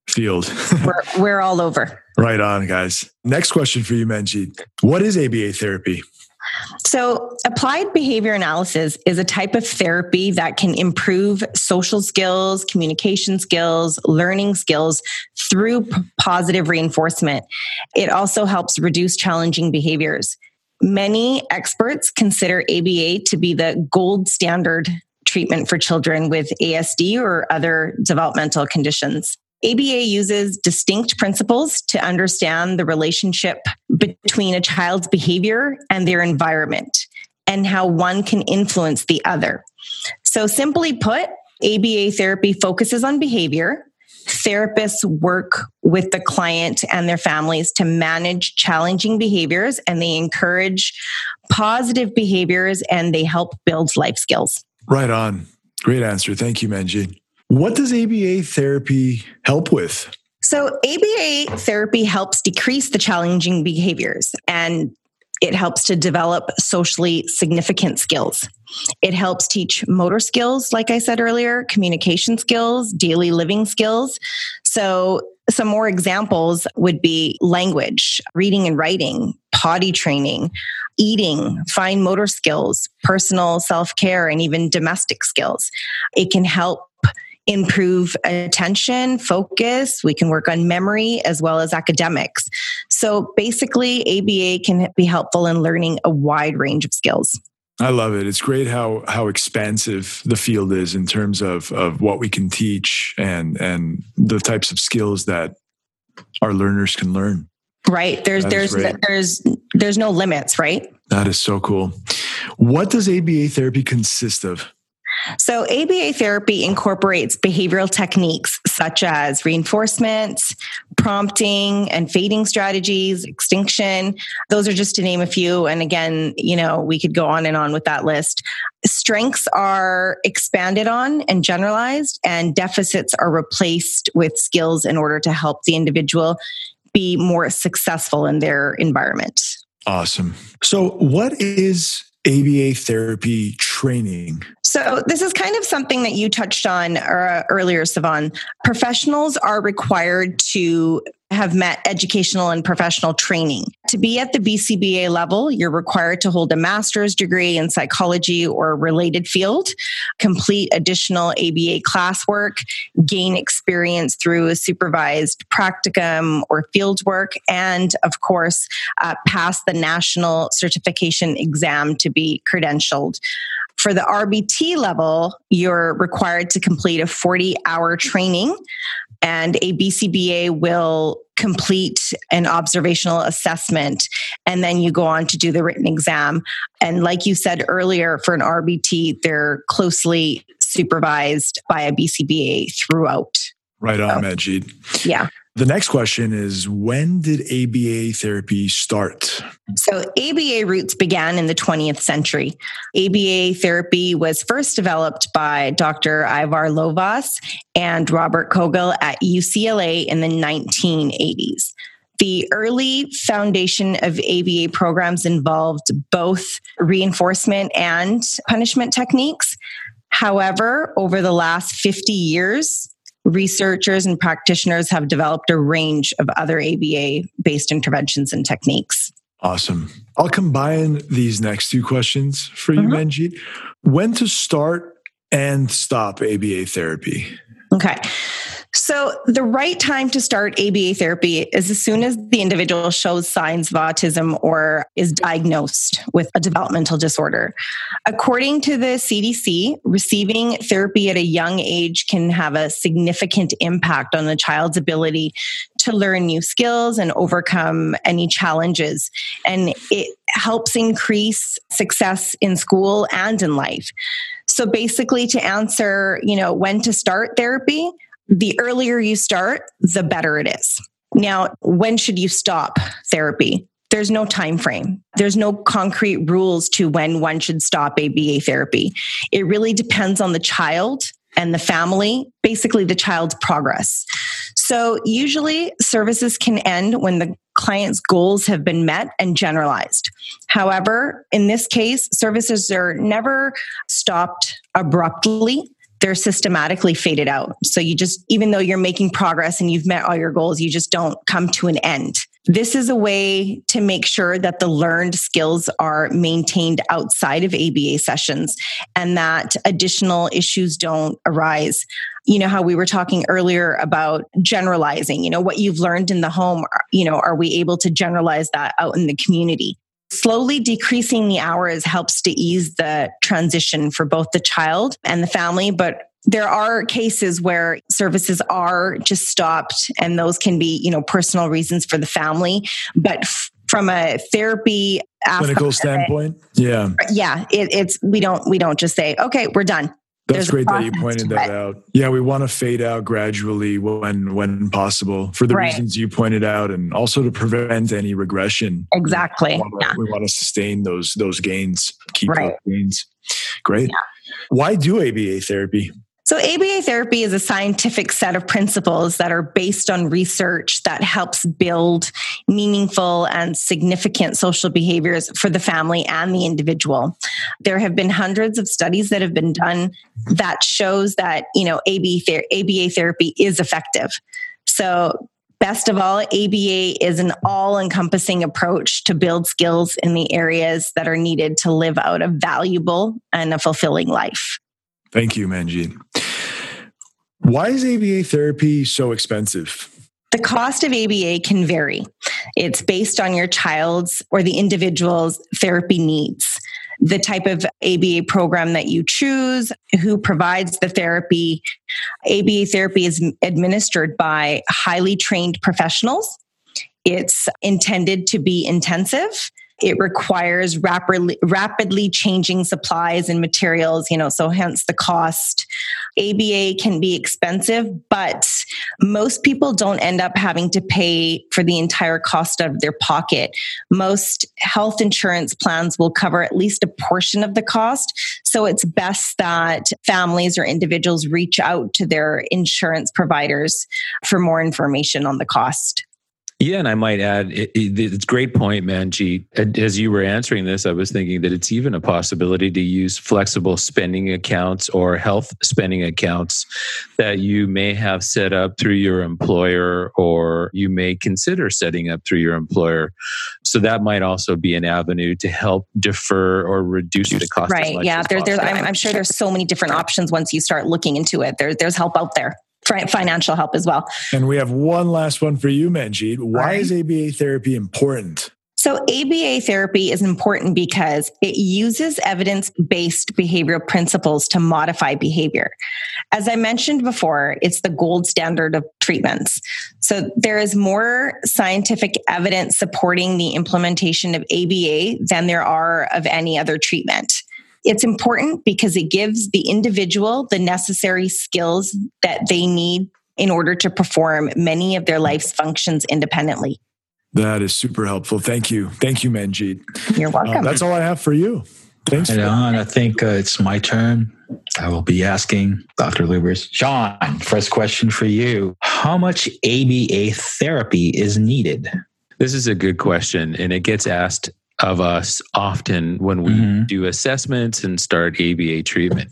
field. (laughs) we're, we're all over. Right on, guys. Next question for you, Manjeet. What is ABA therapy? So, applied behavior analysis is a type of therapy that can improve social skills, communication skills, learning skills through positive reinforcement. It also helps reduce challenging behaviors. Many experts consider ABA to be the gold standard treatment for children with ASD or other developmental conditions. ABA uses distinct principles to understand the relationship between a child's behavior and their environment and how one can influence the other. So, simply put, ABA therapy focuses on behavior. Therapists work with the client and their families to manage challenging behaviors and they encourage positive behaviors and they help build life skills. Right on. Great answer. Thank you, Manjeet. What does ABA therapy help with? So, ABA therapy helps decrease the challenging behaviors and it helps to develop socially significant skills. It helps teach motor skills, like I said earlier, communication skills, daily living skills. So, some more examples would be language, reading and writing, potty training, eating, fine motor skills, personal self care, and even domestic skills. It can help improve attention, focus. We can work on memory as well as academics. So basically, ABA can be helpful in learning a wide range of skills. I love it. It's great how how expansive the field is in terms of of what we can teach and and the types of skills that our learners can learn. Right. There's there's there's there's no limits, right? That is so cool. What does ABA therapy consist of? So, ABA therapy incorporates behavioral techniques such as reinforcement, prompting, and fading strategies, extinction. Those are just to name a few. And again, you know, we could go on and on with that list. Strengths are expanded on and generalized, and deficits are replaced with skills in order to help the individual be more successful in their environment. Awesome. So, what is ABA therapy training? So, this is kind of something that you touched on uh, earlier, Savan. Professionals are required to have met educational and professional training. To be at the BCBA level, you're required to hold a master's degree in psychology or related field, complete additional ABA classwork, gain experience through a supervised practicum or field work, and of course, uh, pass the national certification exam to be credentialed. For the RBT level, you're required to complete a 40 hour training and a BCBA will complete an observational assessment and then you go on to do the written exam. And like you said earlier for an RBT they're closely supervised by a BCBA throughout. Right on so, Manjeet yeah the next question is when did ABA therapy start? So, ABA roots began in the 20th century. ABA therapy was first developed by Dr. Ivar Lovaas and Robert Koegel at UCLA in the 1980s. The early foundation of ABA programs involved both reinforcement and punishment techniques. However, over the last 50 years, researchers and practitioners have developed a range of other ABA based interventions and techniques. Awesome. I'll combine these next two questions for you, mm-hmm. Manjeet. When to start and stop ABA therapy? Okay. So, the right time to start ABA therapy is as soon as the individual shows signs of autism or is diagnosed with a developmental disorder. According to the CDC, receiving therapy at a young age can have a significant impact on the child's ability to learn new skills and overcome any challenges. And it helps increase success in school and in life. So basically to answer, you know, when to start therapy, the earlier you start, the better it is. Now, when should you stop therapy? There's no time frame. There's no concrete rules to when one should stop ABA therapy. It really depends on the child and the family, basically the child's progress. So usually services can end when the client's goals have been met and generalized. However, in this case, services are never stopped abruptly they're systematically faded out. So you just, even though you're making progress and you've met all your goals, you just don't come to an end. This is a way to make sure that the learned skills are maintained outside of ABA sessions and that additional issues don't arise. You know, how we were talking earlier about generalizing, you know, what you've learned in the home, uh, you know, are we able to generalize that out in the community? Slowly decreasing the hours helps to ease the transition for both the child and the family, but there are cases where services are just stopped and those can be you know personal reasons for the family but f- from a therapy clinical standpoint it, yeah. yeah it, it's we don't we don't just say okay we're done that's great that you pointed that out. Yeah, we want to fade out gradually when when possible for the right. reasons you pointed out, and also to prevent any regression. Exactly. We want to, yeah. we want to sustain those those gains, keep right. those gains. Great. Yeah. Why do ABA therapy? So, ABA therapy is a scientific set of principles that are based on research that helps build meaningful and significant social behaviors for the family and the individual. There have been hundreds of studies that have been done that shows that, you know, ABA, ther- ABA therapy is effective. So, best of all, ABA is an all encompassing approach to build skills in the areas that are needed to live out a valuable and a fulfilling life. Thank you, Manjeet. Why is ABA therapy so expensive? The cost of ABA can vary. It's based on your child's or the individual's therapy needs, the type of ABA program that you choose, who provides the therapy. ABA therapy is administered by highly trained professionals. It's intended to be intensive it requires rapidly, rapidly changing supplies and materials, you know, so hence the cost. ABA can be expensive, but most people don't end up having to pay for the entire cost of their pocket. Most health insurance plans will cover at least a portion of the cost. So it's best that families or individuals reach out to their insurance providers for more information on the cost. Yeah, and I might add, it, it, it's a great point, Manji. As you were answering this, I was thinking that it's even a possibility to use flexible spending accounts or health spending accounts that you may have set up through your employer or you may consider setting up through your employer. So that might also be an avenue to help defer or reduce the cost. Right. yeah. There, there's, I'm, I'm sure there's so many different options once you start looking into it. There, there's help out there financial help as well. And we have one last one for you, Manjeet. Why is ABA therapy important? So, ABA therapy is important because it uses evidence based behavioral principles to modify behavior. As I mentioned before, it's the gold standard of treatments. So, there is more scientific evidence supporting the implementation of ABA than there are of any other treatment. It's important because it gives the individual the necessary skills that they need in order to perform many of their life's functions independently. That is super helpful. Thank you. Thank you, Manjeet. You're welcome. Uh, that's all I have for you. Thanks. Right on. I think uh, it's my turn. I will be asking Dr. Lubers. Sean, first question for you. How much ABA therapy is needed? This is a good question, and it gets asked of us often when we mm-hmm. do assessments and start ABA treatment.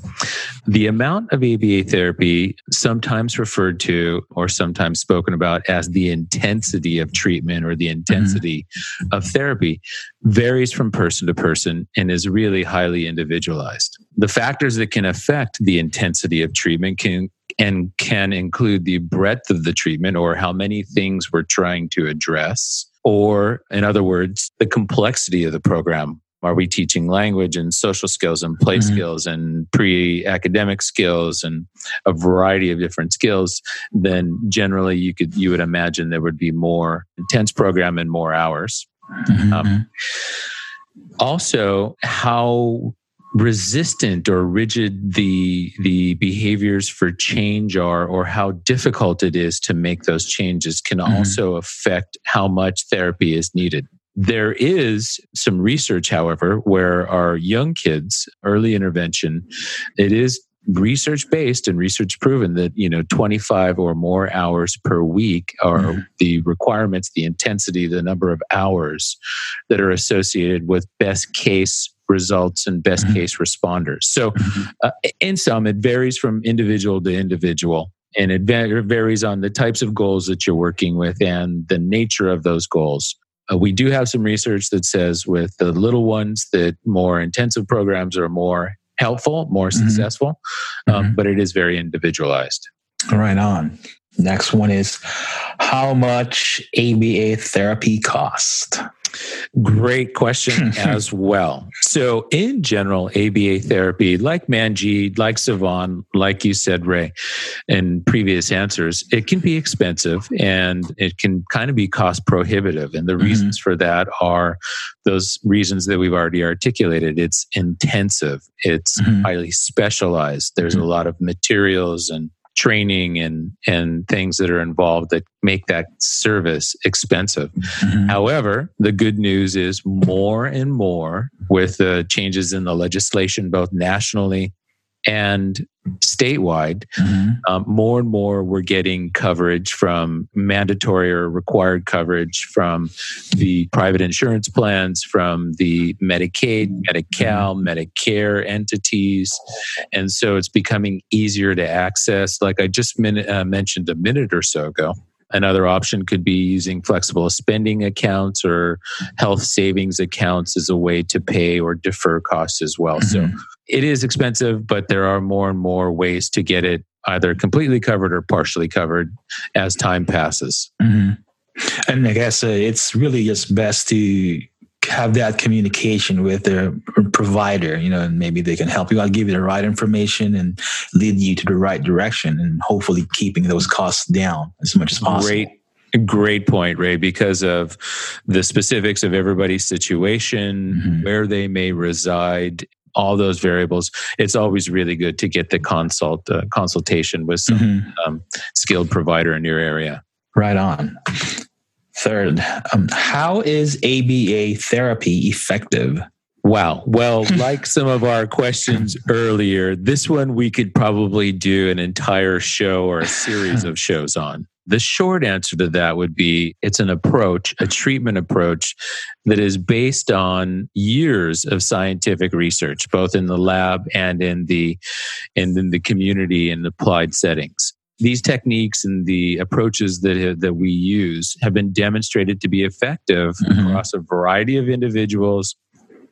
The amount of ABA therapy, sometimes referred to or sometimes spoken about as the intensity of treatment or the mm-hmm. intensity mm-hmm. of therapy, varies from person to person and is really highly individualized. The factors that can affect the intensity of treatment can and can include the breadth of the treatment or how many things we're trying to address or, in other words, the complexity of the program. Are we teaching language and social skills and play mm-hmm. skills and pre academic skills and a variety of different skills? Then generally you could, you would imagine there would be more intense program and more hours. Mm-hmm. Um, also, how resistant or rigid the the behaviors for change are or how difficult it is to make those changes can mm-hmm. also affect how much therapy is needed there is some research however where our young kids early intervention it is research based and research proven that you know 25 or more hours per week are mm-hmm. the requirements the intensity the number of hours that are associated with best case results and best Mhm. case responders. So, uh, in some, it varies from individual to individual. And it varies on the types of goals that you're working with and the nature of those goals. Uh, we do have some research that says with the little ones that more intensive programs are more helpful, more Mhm. successful, um, Mhm. but it is very individualized. Right on. Next one is how much ABA therapy cost? Great question (laughs) as well. So, in general, ABA therapy, like Manjeet, like Savon, like you said, Ray, in previous answers, it can be expensive and it can kind of be cost prohibitive. And the Mhm. reasons for that are those reasons that we've already articulated. It's intensive, it's Mhm. highly specialized, there's a lot of materials and training and and things that are involved that make that service expensive Mhm. However, the good news is more and more with the changes in the legislation, both nationally and statewide, Mhm. um, more and more we're getting coverage from mandatory or required coverage from the private insurance plans, from the Medicaid, Medi-Cal, Medicare entities. And so it's becoming easier to access. Like I just min- uh, mentioned a minute or so ago, Another option could be using flexible spending accounts or health savings accounts as a way to pay or defer costs as well. So Mhm. It is expensive, but there are more and more ways to get it either completely covered or partially covered as time passes. Mhm. And I guess uh, it's really just best to have that communication with the provider, you know, and maybe they can help you out, give you the right information and lead you to the right direction and hopefully keeping those costs down as much as possible. Great. Great point, Ray, because of the specifics of everybody's situation, Mhm. where they may reside, all those variables. It's always really good to get the consult uh, consultation with some Mhm. um, skilled provider in your area. Right on. Third, um, how is ABA therapy effective? Wow. Well, (laughs) like some of our questions earlier, this one we could probably do an entire show or a series of shows on. The short answer to that would be it's an approach, a treatment approach that is based on years of scientific research, both in the lab and in the and in the community and applied settings. These techniques and the approaches that that we use have been demonstrated to be effective Mhm. across a variety of individuals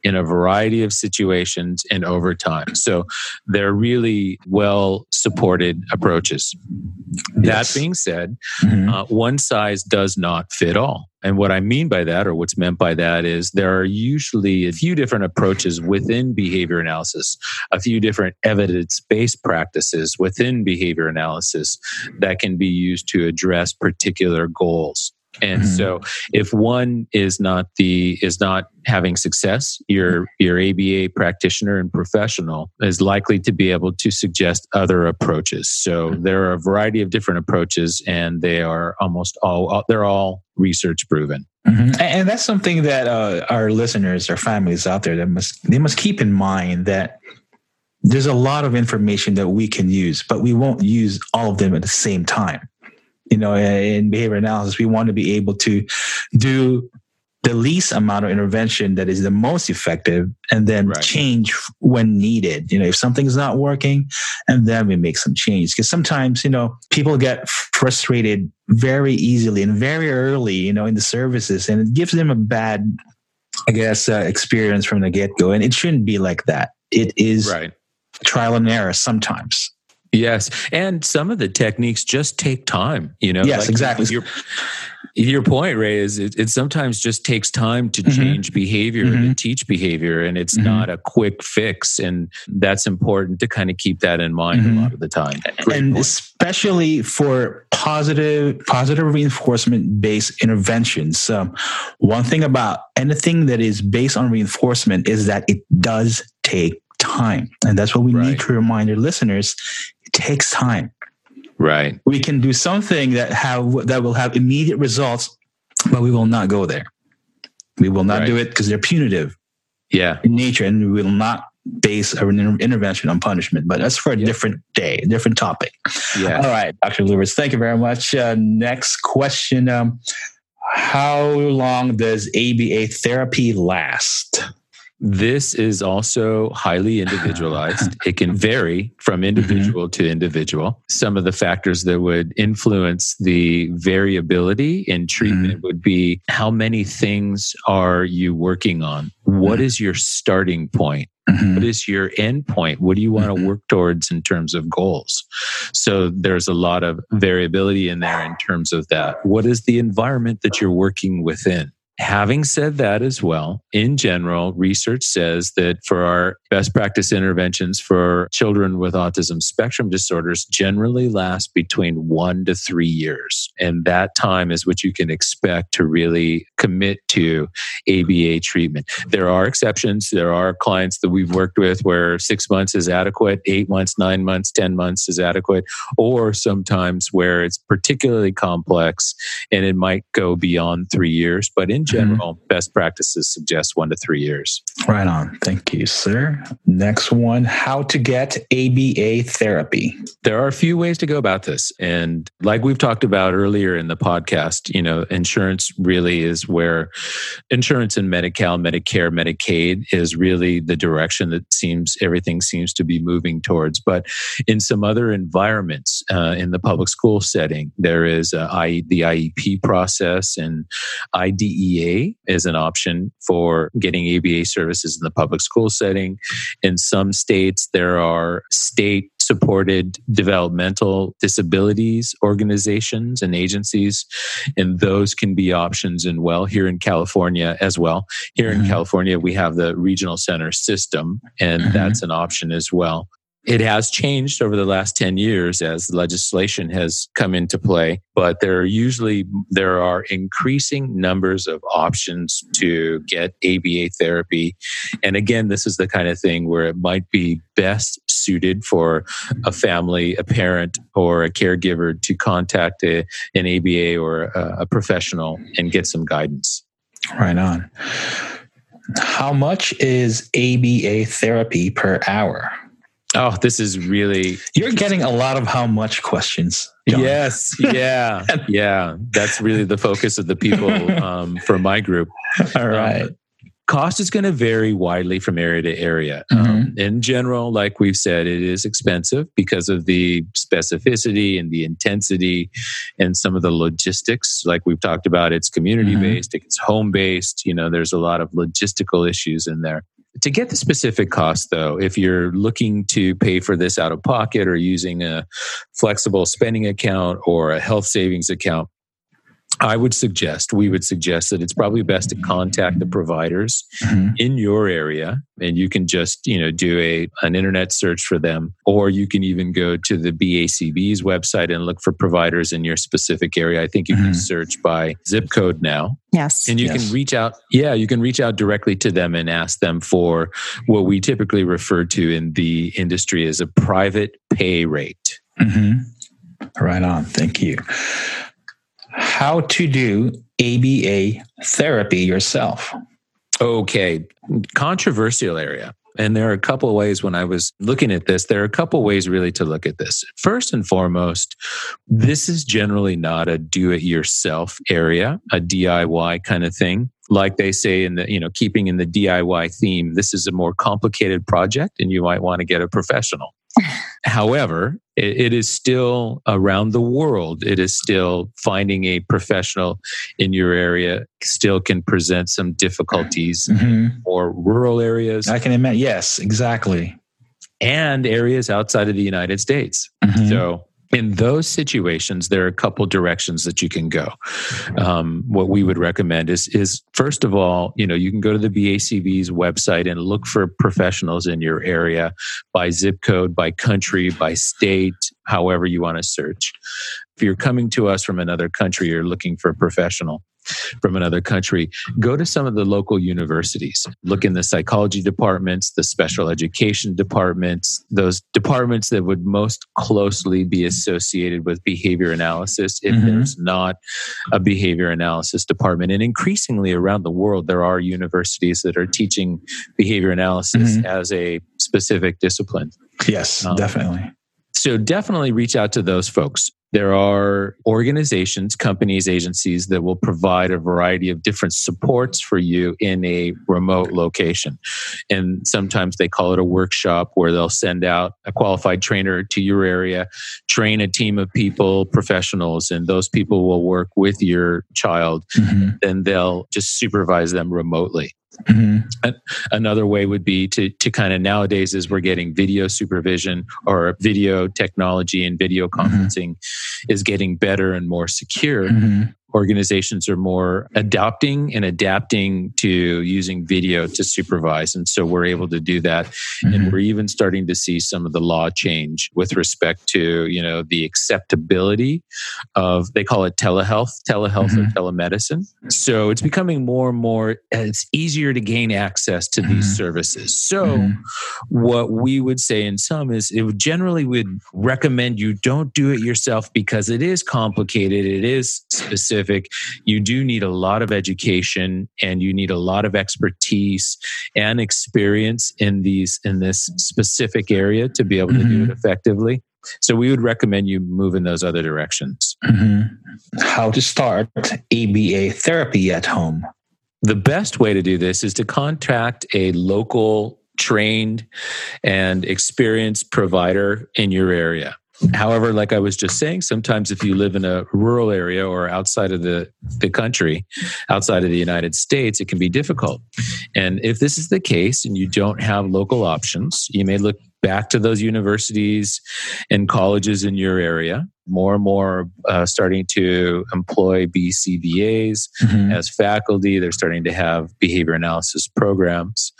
in a variety of situations and over time. So they're really well supported approaches. Yes. That being said, Mhm. uh, one size does not fit all. And what I mean by that, or what's meant by that, is there are usually a few different approaches within behavior analysis, a few different evidence based practices within behavior analysis that can be used to address particular goals. And Mhm. so if one is not the is not having success, your your ABA practitioner and professional is likely to be able to suggest other approaches. So there are a variety of different approaches and they are almost all they're all research proven. Mhm. And- And that's something that uh, our listeners, our families out there, that must they must keep in mind that there's a lot of information that we can use, but we won't use all of them at the same time. You know, in behavior analysis, we want to be able to do the least amount of intervention that is the most effective and then Right. change when needed. You know, if something's not working, and then we make some change. Because sometimes, you know, people get frustrated very easily and very early, you know, in the services, and it gives them a bad, I guess, uh, experience from the get go. And it shouldn't be like that. It is Right. trial and error sometimes. Yes, and some of the techniques just take time. You know, Yes, exactly. Your, your point, Ray, is it, it sometimes just takes time to Mhm. change behavior and Mhm. to teach behavior, and it's Mhm. not a quick fix. And that's important to kind of keep that in mind a lot of the time. Great and point. especially for positive positive reinforcement based interventions um, one thing about anything that is based on reinforcement is that it does take time and that's what we Right. need to remind our listeners takes time right. we can do something that have that will have immediate results but we will not go there we will not Right. do it because they're punitive Yeah. in nature and we will not base an inter- intervention on punishment but that's for a Yeah. different day a different topic Yeah. all right, Dr. Lewis, thank you very much. Uh, next question. Um, how long does ABA therapy last? This is also highly (laughs) individualized. it can vary from individual mm-hmm. to individual. Some of the factors that would influence the variability in treatment mm-hmm. would be how many things are you working on? What mm-hmm. is your starting point? Mm-hmm. What is your end point? What do you want to mm-hmm. work towards in terms of goals? So there's a lot of variability in there in terms of that. What is the environment that you're working within? Having said that as well, in general, research says that for our best practice interventions for children with autism spectrum disorders generally last between one to three years. And that time is what you can expect to really commit to ABA treatment. There are exceptions. There are clients that we've worked with where six months is adequate, eight months, nine months, 10 months is adequate, or sometimes where it's particularly complex and it might go beyond three years. But in. General, mm-hmm. best practices suggest one to three years. Right on. Thank you, sir. Next one how to get ABA therapy. There are a few ways to go about this. And like we've talked about earlier in the podcast, you know, insurance really is where insurance and Medi Cal, Medicare, Medicaid is really the direction that seems everything seems to be moving towards. But in some other environments, uh, in the public school setting, there is uh, I, the IEP process and IDEA ABA is an option for getting ABA services in the public school setting. In some states, there are state supported developmental disabilities organizations and agencies and those can be options and well here in california as well here mm-hmm. in california we have the regional center system and mm-hmm. that's an option as well it has changed over the last 10 years as legislation has come into play, but there are usually there are increasing numbers of options to get ABA therapy. And again, this is the kind of thing where it might be best suited for a family, a parent, or a caregiver to contact a, an ABA or a, a professional and get some guidance. Right on. How much is ABA therapy per hour? Oh, this is really. You're getting a lot of how much questions. John. Yes. Yeah. (laughs) yeah. That's really the focus of the people um, for my group. All right. Um, cost is going to vary widely from area to area. Mm-hmm. Um, in general, like we've said, it is expensive because of the specificity and the intensity and some of the logistics. Like we've talked about, it's community based, mm-hmm. it's home based. You know, there's a lot of logistical issues in there. To get the specific cost, though, if you're looking to pay for this out of pocket or using a flexible spending account or a health savings account, I would suggest, we would suggest that it's probably best to contact the providers mm-hmm. in your area and you can just, you know, do a an internet search for them or you can even go to the BACB's website and look for providers in your specific area. I think you mm-hmm. can search by zip code now. Yes. And you yes. can reach out yeah, you can reach out directly to them and ask them for what we typically refer to in the industry as a private pay rate. Mm-hmm. Right on. Thank you how to do ABA therapy yourself. Okay, controversial area. And there are a couple of ways when I was looking at this, there are a couple of ways really to look at this. First and foremost, this is generally not a do it yourself area, a DIY kind of thing. Like they say in the, you know, keeping in the DIY theme, this is a more complicated project and you might want to get a professional. (laughs) However, it, it is still around the world. It is still finding a professional in your area still can present some difficulties mm-hmm. or rural areas. I can imagine. Yes, exactly. And areas outside of the United States. Mm-hmm. So in those situations, there are a couple directions that you can go. Um, what we would recommend is, is first of all, you know, you can go to the BACB's website and look for professionals in your area by zip code, by country, by state, however you want to search. If you're coming to us from another country, you're looking for a professional from another country, go to some of the local universities. Look in the psychology departments, the special education departments, those departments that would most closely be associated with behavior analysis if mm-hmm. there's not a behavior analysis department. And increasingly around the world, there are universities that are teaching behavior analysis mm-hmm. as a specific discipline. Yes, um, definitely. So definitely reach out to those folks. There are organizations, companies, agencies that will provide a variety of different supports for you in a remote location. And sometimes they call it a workshop where they'll send out a qualified trainer to your area, train a team of people, professionals, and those people will work with your child. Mm-hmm. Then they'll just supervise them remotely. Mm-hmm. Another way would be to to kind of nowadays as we're getting video supervision or video technology and video mm-hmm. conferencing mm-hmm. is getting better and more secure. Mm-hmm organizations are more adopting and adapting to using video to supervise. And so we're able to do that. Mm-hmm. And we're even starting to see some of the law change with respect to, you know, the acceptability of, they call it telehealth, telehealth mm-hmm. or telemedicine. So it's becoming more and more, it's easier to gain access to mm-hmm. these services. So mm-hmm. what we would say in some is it generally would recommend you don't do it yourself because it is complicated. It is specific specific, you do need a lot of education and you need a lot of expertise and experience in these in this specific area to be able to mm-hmm. do it mm-hmm. effectively. So we would recommend you move in those other directions. Mm-hmm. How to start ABA therapy at home? The best way to do this is to contact a local trained and experienced provider in your area. However, like I was just saying, sometimes if you live in a rural area or outside of the, the country, outside of the United States, it can be difficult. And if this is the case and you don't have local options, you may look back to those universities and colleges in your area. More and more uh, starting to employ BCBAs mm-hmm. as faculty. They're starting to have behavior analysis programs.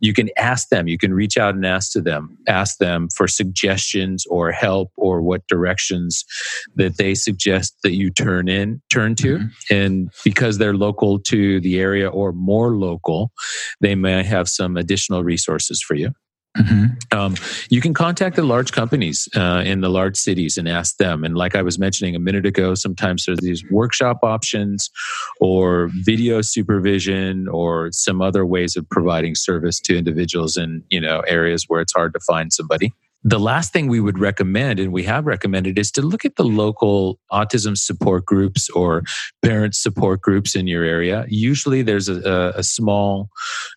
You can ask them, you can reach out and ask to them, ask them for suggestions or help or what directions that they suggest that you turn in, turn to. Mm-hmm. And because they're local to the area or more local, they may have some additional resources for you. Mm-hmm. Um, you can contact the large companies uh, in the large cities and ask them. And like I was mentioning a minute ago, sometimes there's these workshop options or video supervision or some other ways of providing service to individuals in you know areas where it's hard to find somebody. The last thing we would recommend, and we have recommended, is to look at the local autism support groups or parent support groups in your area. Usually, there's a, a small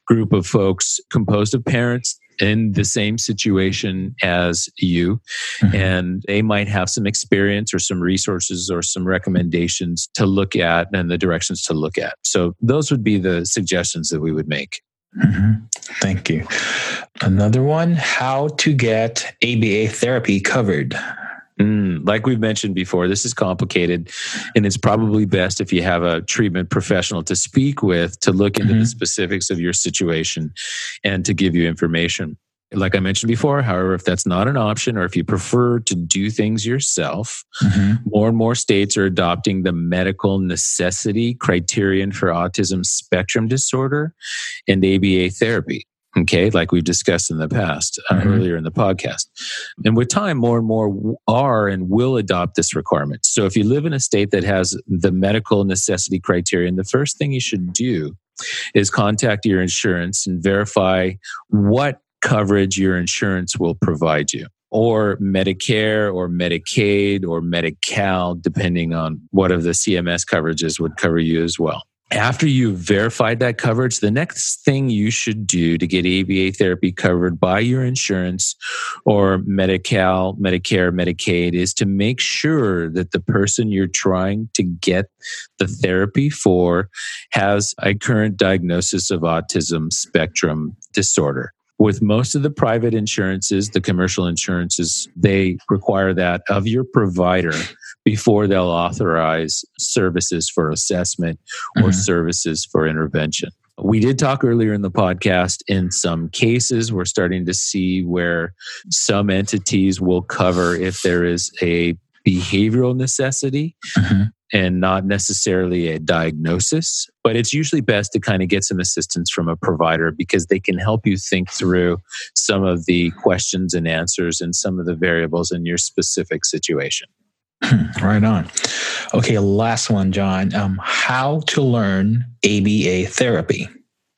group of folks composed of parents in the same situation as you mm-hmm. and they might have some experience or some resources or some recommendations to look at and the directions to look at. So those would be the suggestions that we would make. Mm-hmm. thank you. Another one how to get aba therapy covered Mm, like we've mentioned before, this is complicated, and it's probably best if you have a treatment professional to speak with to look into mm-hmm. the specifics of your situation and to give you information. Like I mentioned before, however, if that's not an option or if you prefer to do things yourself, mm-hmm. more and more states are adopting the medical necessity criterion for autism spectrum disorder and ABA therapy okay like we've discussed in the past uh, mm-hmm. earlier in the podcast. And with time more and more are and will adopt this requirement. So if you live in a state that has the medical necessity criterion the first thing you should do is contact your insurance and verify what coverage your insurance will provide you or Medicare or Medicaid or Medi-Cal, depending on what of the CMS coverages would cover you as well after you've verified that coverage, the next thing you should do to get ABA therapy covered by your insurance or Medi-Cal, Medicare, Medicaid is to make sure that the person you're trying to get the therapy for has a current diagnosis of autism spectrum disorder. With most of the private insurances, the commercial insurances, they require that of your provider before they'll authorize services for assessment or mm-hmm. services for intervention. We did talk earlier in the podcast. In some cases, we're starting to see where some entities will cover if there is a behavioral necessity. Mm-hmm and not necessarily a diagnosis. But it's usually best to kind of get some assistance from a provider because they can help you think through some of the questions and answers and some of the variables in your specific situation. Right on. Okay, last one, John. Um, how to learn ABA therapy?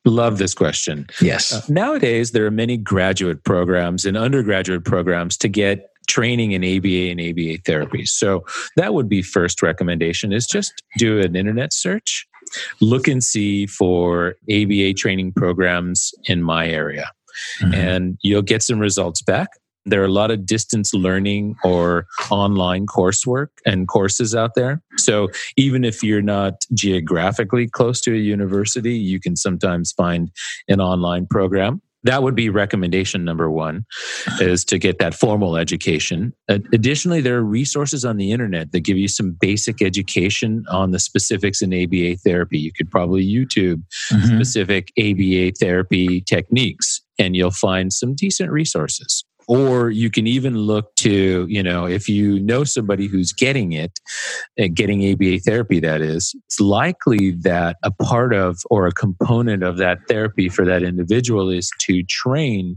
Love this question. Yes. Uh, nowadays, there are many graduate programs and undergraduate programs to get training in ABA and ABA therapy. So that would be first recommendation is just do an internet search, look and see for ABA training programs in my area. Mm-hmm. And you'll get some results back. There are a lot of distance learning or online coursework and courses out there. So even if you're not geographically close to a university, you can sometimes find an online program that would be recommendation number one is to get that formal education additionally there are resources on the internet that give you some basic education on the specifics in aba therapy you could probably youtube mm-hmm. specific aba therapy techniques and you'll find some decent resources or you can even look to you know if you know somebody who's getting it uh, getting aba therapy that is it's likely that a part of or a component of that therapy for that individual is to train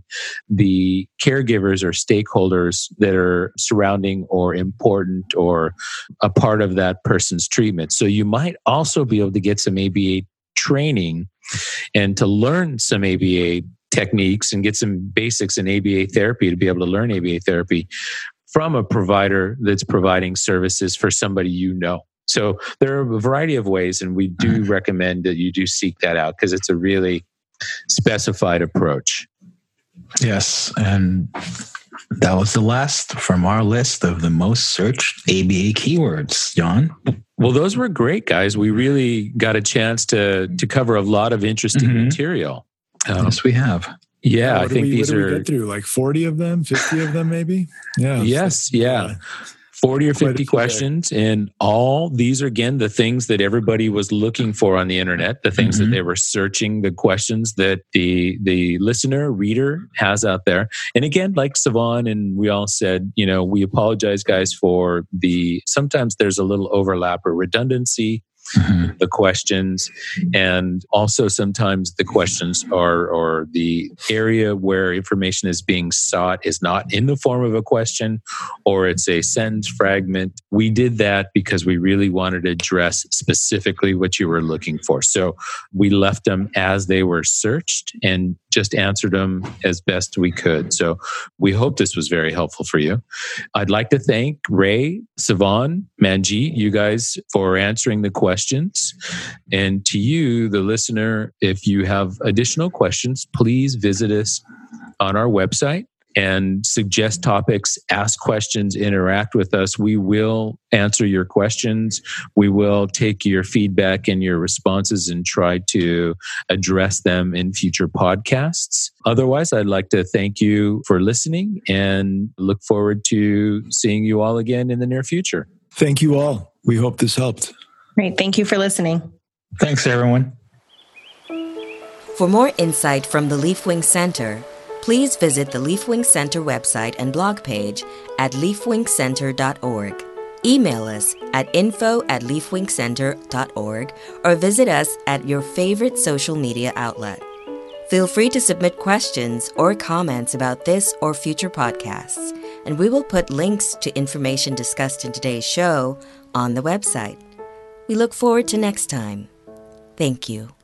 the caregivers or stakeholders that are surrounding or important or a part of that person's treatment. So you might also be able to get some aba training and to learn some aba techniques and get some basics in ABA therapy to be able to learn ABA therapy from a provider that's providing services for somebody you know. So there are a variety of ways, and we do mm-hmm. recommend that you do seek that out because it's a really specified approach. Yes, and that was the last from our list of the most searched ABA keywords, John. Well, those were great, guys. We really got a chance to to cover a lot of interesting mm-hmm. material. Um, yes, we have. Yeah, I think we, these are through like forty of them, fifty of them, maybe. (laughs) Yeah. Yes. So, yeah. 40 or 50 questions and all these are again the things that everybody was looking for on the internet the things mm-hmm. that they were searching the questions that the the listener reader has out there and again like Savan and we all said you know we apologize guys for the sometimes there's a little overlap or redundancy mm-hmm. the questions. And also sometimes the questions are or the area where information is being sought is not in the form of a question or it's a sentence fragment. We did that because we really wanted to address specifically what you were looking for. So we left them as they were searched and just answered them as best we could. So we hope this was very helpful for you. I'd like to thank ray savan manji you guys for answering the question questions. And to you, the listener, if you have additional questions, please visit us on our website and suggest topics, ask questions, interact with us. We will answer your questions. We will take your feedback and your responses and try to address them in future podcasts. Otherwise, I'd like to thank you for listening and look forward to seeing you all again in the near future. Thank you all. We hope this helped. Great. Thank you for listening. Thanks, everyone. For more insight from the Leafwing Center, please visit the Leafwing Center website and blog page at leafwingcenter.org. Email us at info at leafwingcenter.org or visit us at your favorite social media outlet. Feel free to submit questions or comments about this or future podcasts, and we will put links to information discussed in today's show on the website. We look forward to next time. Thank you.